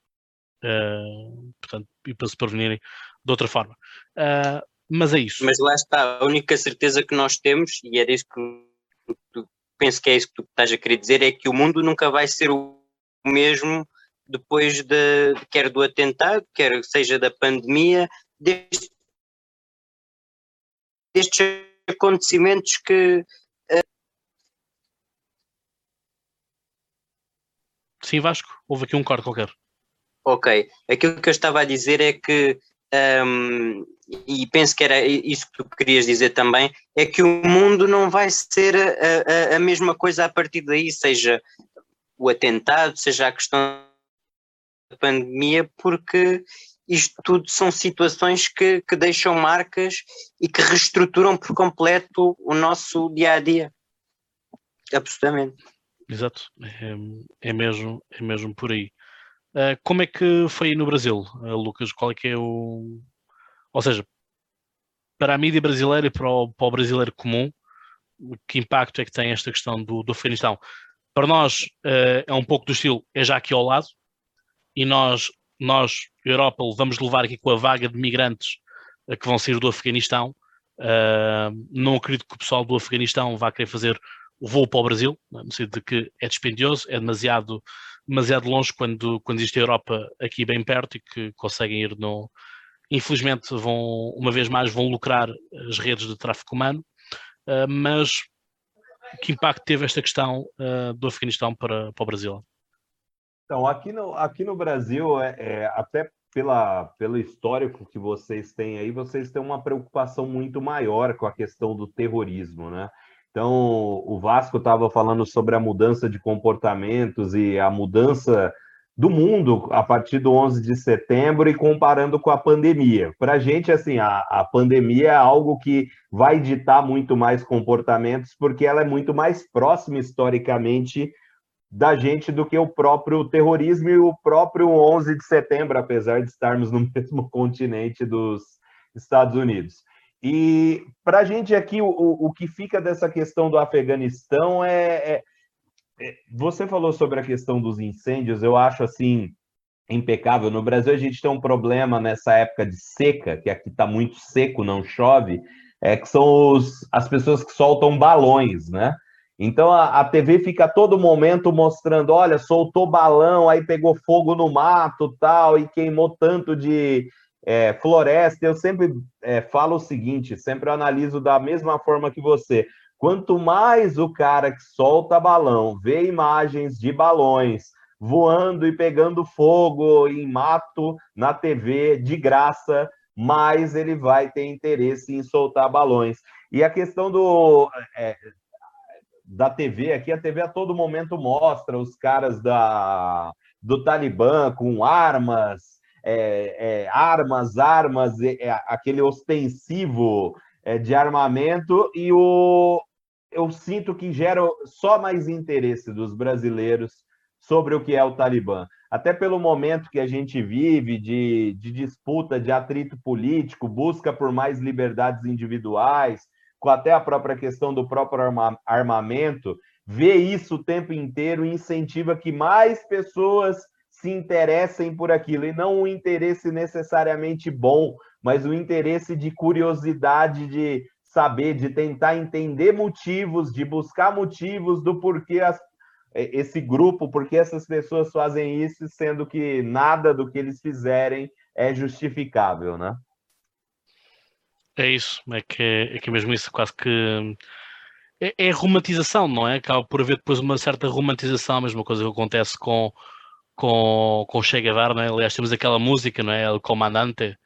Uh, portanto, e para se prevenirem de outra forma. Uh, mas é isso. Mas lá está, a única certeza que nós temos, e era isso que tu, penso que é isso que tu estás a querer dizer, é que o mundo nunca vai ser o mesmo depois de, quer do atentado, quer seja da pandemia, destes, destes acontecimentos que Sim, Vasco, houve aqui um corte qualquer. Ok, aquilo que eu estava a dizer é que, um, e penso que era isso que tu querias dizer também, é que o mundo não vai ser a, a, a mesma coisa a partir daí, seja o atentado, seja a questão da pandemia, porque isto tudo são situações que, que deixam marcas e que reestruturam por completo o nosso dia a dia. Absolutamente. Exato, é, é, mesmo, é mesmo por aí. Uh, como é que foi no Brasil, uh, Lucas? Qual é que é o. Ou seja, para a mídia brasileira e para o, para o brasileiro comum, que impacto é que tem esta questão do, do Afeganistão? Para nós uh, é um pouco do estilo, é já aqui ao lado, e nós, nós Europa, vamos levar aqui com a vaga de migrantes que vão sair do Afeganistão. não acredito que o pessoal do Afeganistão vá querer fazer o voo para o Brasil, no sentido de que é dispendioso, é demasiado, demasiado longe quando, quando existe a Europa aqui bem perto e que conseguem ir no. Infelizmente, vão, uma vez mais, vão lucrar as redes de tráfico humano, uh, mas que impacto teve esta questão uh, do Afeganistão para, para o Brasil? Então, aqui no, aqui no Brasil, é, é, até pela, pelo histórico que vocês têm aí, vocês têm uma preocupação muito maior com a questão do terrorismo, né? Então, o Vasco estava falando sobre a mudança de comportamentos e a mudança do mundo a partir do 11 de setembro e comparando com a pandemia. Para a gente, assim, a, a pandemia é algo que vai ditar muito mais comportamentos, porque ela é muito mais próxima historicamente da gente do que o próprio terrorismo e o próprio 11 de setembro, apesar de estarmos no mesmo continente dos Estados Unidos. E para a gente aqui, o, o que fica dessa questão do Afeganistão é, é, é, Você falou sobre a questão dos incêndios, eu acho assim impecável. No Brasil, a gente tem um problema nessa época de seca, que aqui está muito seco, não chove, é que são os, as pessoas que soltam balões, né? Então a, a, TV fica a todo momento mostrando, olha, soltou balão, aí pegou fogo no mato, tal, e queimou tanto de, é, floresta, eu sempre é, falo o seguinte, sempre analiso da mesma forma que você. Quanto mais o cara que solta balão vê imagens de balões voando e pegando fogo em mato na TV de graça, mais ele vai ter interesse em soltar balões. E a questão do é, da TV aqui, a TV a todo momento mostra os caras da do Talibã com armas, é, é, armas, armas, é, aquele ostensivo é, de armamento, e o, eu sinto que gera só mais interesse dos brasileiros sobre o que é o Talibã. Até pelo momento que a gente vive de, de disputa, de atrito político, busca por mais liberdades individuais, com até a própria questão do próprio arma, armamento, vê isso o tempo inteiro e incentiva que mais pessoas se interessem por aquilo, e não um interesse necessariamente bom, mas um interesse de curiosidade, de saber, de tentar entender motivos, de buscar motivos do porquê as, é, esse grupo, porque essas pessoas fazem isso, sendo que nada do que eles fizerem é justificável, né? É isso, é que, é que mesmo isso quase que é, é romantização, não é? Acaba por haver depois uma certa romantização, a mesma coisa que acontece com com, com Che Guevara, não é? aliás temos aquela música, não é? O Comandante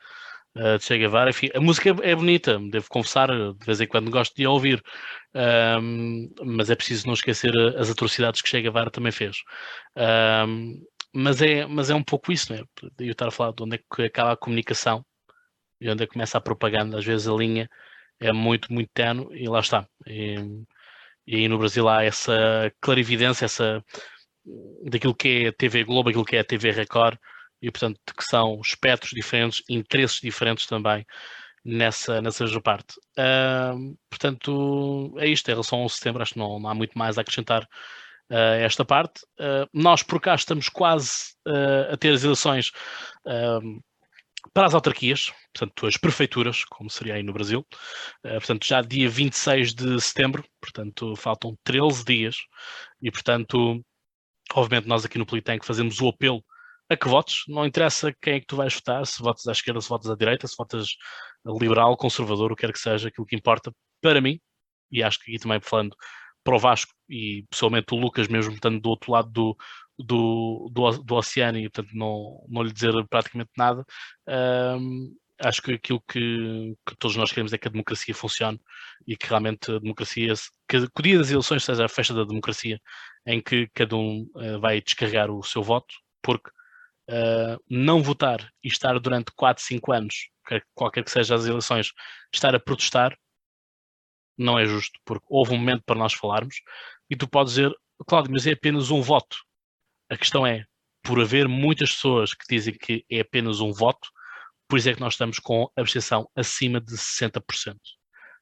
uh, de Che Guevara, enfim, a música é, bonita, devo confessar, de vez em quando gosto de a ouvir, um, mas é preciso não esquecer as atrocidades que Che Guevara também fez. Um, mas, é, mas é um pouco isso, não é? Eu estar a falar de onde é que acaba a comunicação e onde é que começa a propaganda, às vezes a linha é muito, muito tenue e lá está. E, e aí no Brasil há essa clarividência, essa daquilo que é a TV Globo, aquilo que é a TV Record, e portanto que são espectros diferentes, interesses diferentes também nessa, nessa parte. Uh, portanto, é isto, em relação ao setembro, acho que não, não há muito mais a acrescentar uh, esta parte. Uh, nós por cá estamos quase ah, a ter as eleições para as autarquias, portanto, as prefeituras, como seria aí no Brasil. portanto, já dia 26 de setembro, portanto, faltam 13 dias, e portanto Obviamente, nós aqui no Politank fazemos o apelo a que votes, não interessa quem é que tu vais votar, se votas à esquerda, se votas à direita, se votas liberal, conservador, o que quer que seja, aquilo que importa para mim, e acho que aqui também falando para o Vasco e pessoalmente o Lucas mesmo estando do outro lado do, do, do, do oceano e portanto não, não lhe dizer praticamente nada, um, acho que aquilo que, que, todos nós queremos é que a democracia funcione e que realmente a democracia, que, que o dia das eleições seja a festa da democracia, em que cada um uh, vai descarregar o seu voto, porque uh, não votar e estar durante 4, 5 anos, qualquer que seja as eleições, estar a protestar, não é justo, porque houve um momento para nós falarmos e tu podes dizer, Cláudio, mas é apenas um voto. A questão é, por haver muitas pessoas que dizem que é apenas um voto, por isso é que nós estamos com abstenção acima de 60%.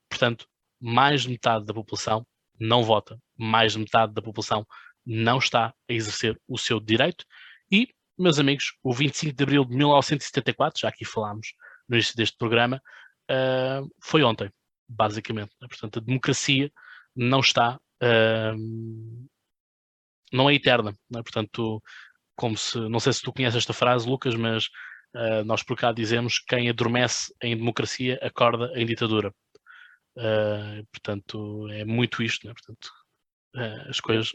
Portanto, mais de metade da população não vota, mais de metade da população não está a exercer o seu direito e, meus amigos, o 25 de abril de 1974, já aqui falámos no início deste programa, uh, foi ontem, basicamente. Portanto, a democracia não está, uh, não é eterna. Né? Portanto, como se, não sei se tu conheces esta frase, Lucas, mas uh, nós por cá dizemos quem adormece em democracia acorda em ditadura. Uh, portanto, é muito isto, né? portanto, uh, as, coisas,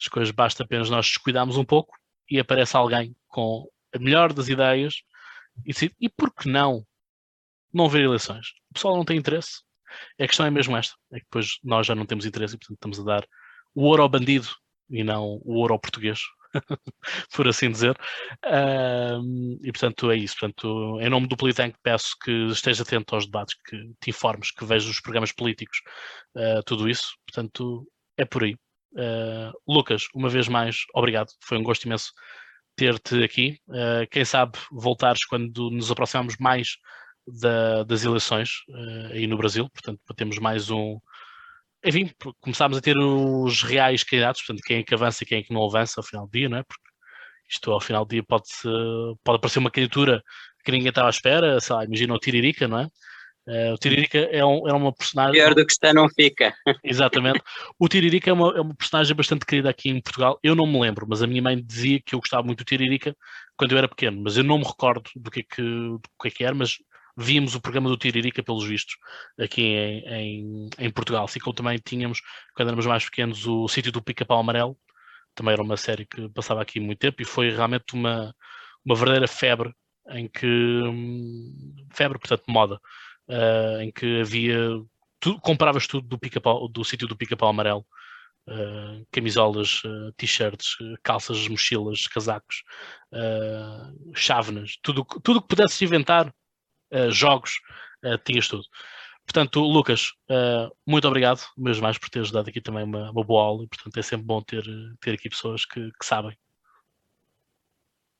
as coisas basta apenas nós descuidarmos um pouco e aparece alguém com a melhor das ideias e, e por que não não ver eleições? O pessoal não tem interesse. A questão é mesmo esta, é que depois nós já não temos interesse e portanto estamos a dar o ouro ao bandido e não o ouro ao português, por assim dizer. E portanto é isso. Portanto, em nome do Politank peço que esteja atento aos debates, que te informes, que vejas os programas políticos, uh, tudo isso. Portanto, é por aí. Uh, Lucas, uma vez mais, obrigado. Foi um gosto imenso ter-te aqui. Ah, quem sabe voltares quando nos aproximamos mais da, das eleições aí no Brasil. Portanto, temos mais um, enfim, começámos a ter os reais candidatos, portanto, quem é que avança e quem é que não avança ao final do dia, não é? Porque isto ao final do dia pode, pode aparecer uma candidatura que ninguém estava à espera, sei lá, imagina o Tiririca, não é? Uh, o Tiririca é, um, é uma personagem. Pior do que está, não fica. Exatamente. O Tiririca é uma, é uma personagem bastante querida aqui em Portugal. Eu não me lembro, mas a minha mãe dizia que eu gostava muito do Tiririca quando eu era pequeno, mas eu não me recordo do que é que, do que, é que era, mas víamos o programa do Tiririca, pelos vistos, aqui em, em, em, Portugal. Assim como também tínhamos, quando éramos mais pequenos, o Sítio do Pica-Pau Amarelo, também era uma série que passava aqui muito tempo e foi realmente uma, uma verdadeira febre em que hum, febre, portanto, moda, uh, em que havia tu compravas tudo do pica do sítio do pica-pau amarelo, uh, camisolas, uh, t-shirts, calças, mochilas, casacos, chávenas, tudo tudo que pudesse inventar uh, jogos, uh, tinhas tudo. Portanto, Lucas, uh, muito obrigado, mesmo mais por teres dado aqui também uma, uma, boa aula e, portanto, é sempre bom ter, ter aqui pessoas que, que sabem.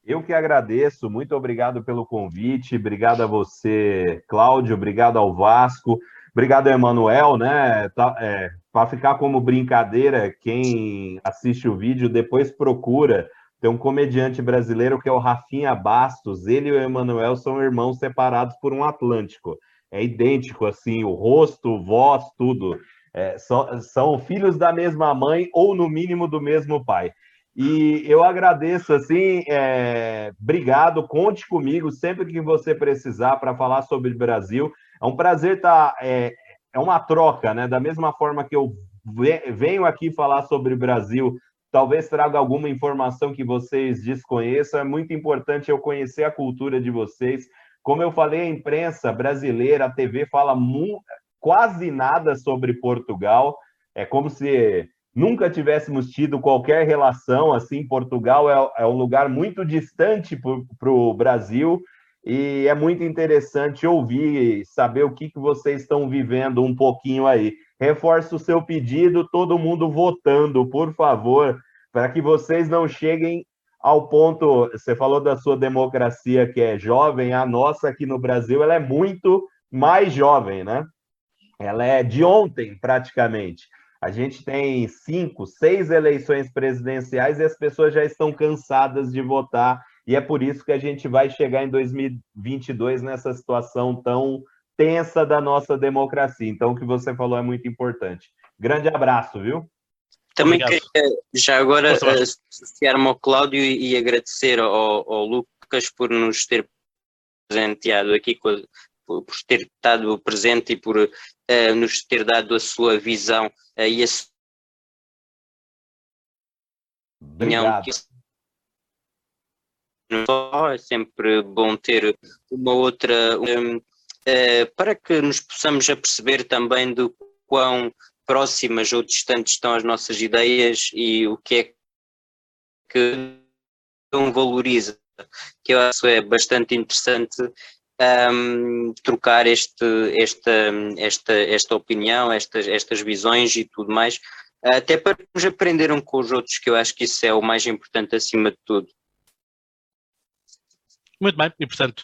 Eu que agradeço, muito obrigado pelo convite, obrigado a você, Cláudio, obrigado ao Vasco, obrigado Emanuel, né? Tá, é, Para ficar como brincadeira, quem assiste o vídeo depois procura tem um comediante brasileiro que é o Rafinha Bastos. Ele e o Emanuel são irmãos separados por um Atlântico. É idêntico, assim, o rosto, voz, tudo. É, são, são filhos da mesma mãe ou, no mínimo, do mesmo pai. E eu agradeço, assim, é, obrigado, conte comigo sempre que você precisar para falar sobre o Brasil. É um prazer estar. Tá, é, é uma troca, né? Da mesma forma que eu venho aqui falar sobre o Brasil talvez traga alguma informação que vocês desconheçam. É muito importante eu conhecer a cultura de vocês. Como eu falei, a imprensa brasileira, a TV fala quase nada sobre Portugal. É como se nunca tivéssemos tido qualquer relação assim. Portugal é, é um lugar muito distante para o Brasil e é muito interessante ouvir, saber o que, que vocês estão vivendo um pouquinho aí. Reforço o seu pedido, todo mundo votando, por favor, para que vocês não cheguem ao ponto. Você falou da sua democracia que é jovem, a nossa aqui no Brasil ela é muito mais jovem, né? Ela é de ontem, praticamente. A gente tem cinco, seis eleições presidenciais e as pessoas já estão cansadas de votar, e é por isso que a gente vai chegar em 2022 nessa situação tão tensa da nossa democracia. Então, o que você falou é muito importante. Grande abraço, viu? Também Obrigado. queria já agora associar-me ao Cláudio e, agradecer ao, ao, Lucas por nos ter presenteado aqui, por, por ter estado presente e por uh, nos ter dado a sua visão uh, e a sua opinião. É sempre bom ter uma outra. Um, para que nos possamos aperceber também do quão próximas ou distantes estão as nossas ideias e o que é que não valoriza que eu acho é bastante interessante um, trocar este, esta, esta, esta opinião, estas, estas visões e tudo mais, até para nos aprender um com os outros, que eu acho que isso é o mais importante acima de tudo. Muito bem, e portanto,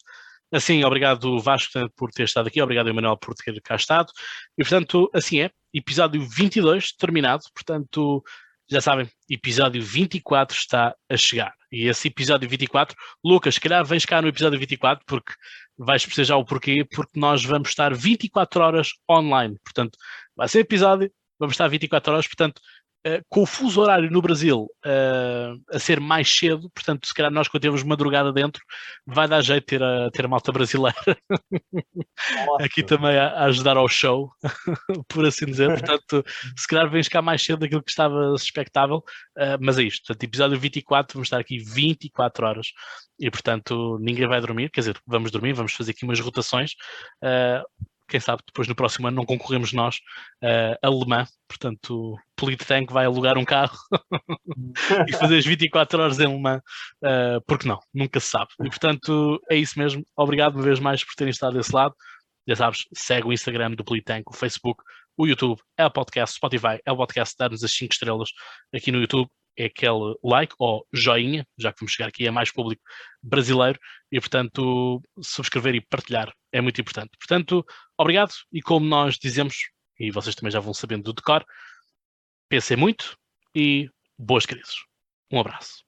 assim, obrigado Vasco por ter estado aqui, obrigado Emanuel por ter cá estado, e portanto, assim é, episódio 22 terminado, portanto, já sabem, episódio 24 está a chegar. E esse episódio 24, Lucas, se calhar vens cá no episódio 24, porque vais perceber já o porquê, porque nós vamos estar 24 horas online. Portanto, vai ser episódio, vamos estar 24 horas, portanto, uh, com o fuso horário no Brasil uh, a ser mais cedo, portanto, se calhar nós quando temos madrugada dentro, vai dar jeito ter a, ter a malta brasileira aqui também a, a, ajudar ao show, por assim dizer. Portanto, se calhar vens cá mais cedo daquilo que estava expectável, uh, mas é isto. Portanto, episódio 24, vamos estar aqui 24 horas e, portanto, ninguém vai dormir. Quer dizer, vamos dormir, vamos fazer aqui umas rotações. Quem sabe depois no próximo ano não concorremos nós uh, alemã, portanto o Polittank vai alugar um carro e fazer as 24 horas em alemã, uh, porque não, nunca se sabe. E portanto é isso mesmo, obrigado uma vez mais por terem estado desse lado. Já sabes, segue o Instagram do Polittank, o Facebook, o YouTube, é o podcast, Spotify, é o podcast, dar-nos as 5 estrelas aqui no YouTube é aquele like ou joinha, já que vamos chegar aqui a mais público brasileiro, e portanto subscrever e partilhar é muito importante. Portanto, obrigado, e como nós dizemos, e vocês também já vão sabendo do decor, pensem muito e boas crises. Um abraço.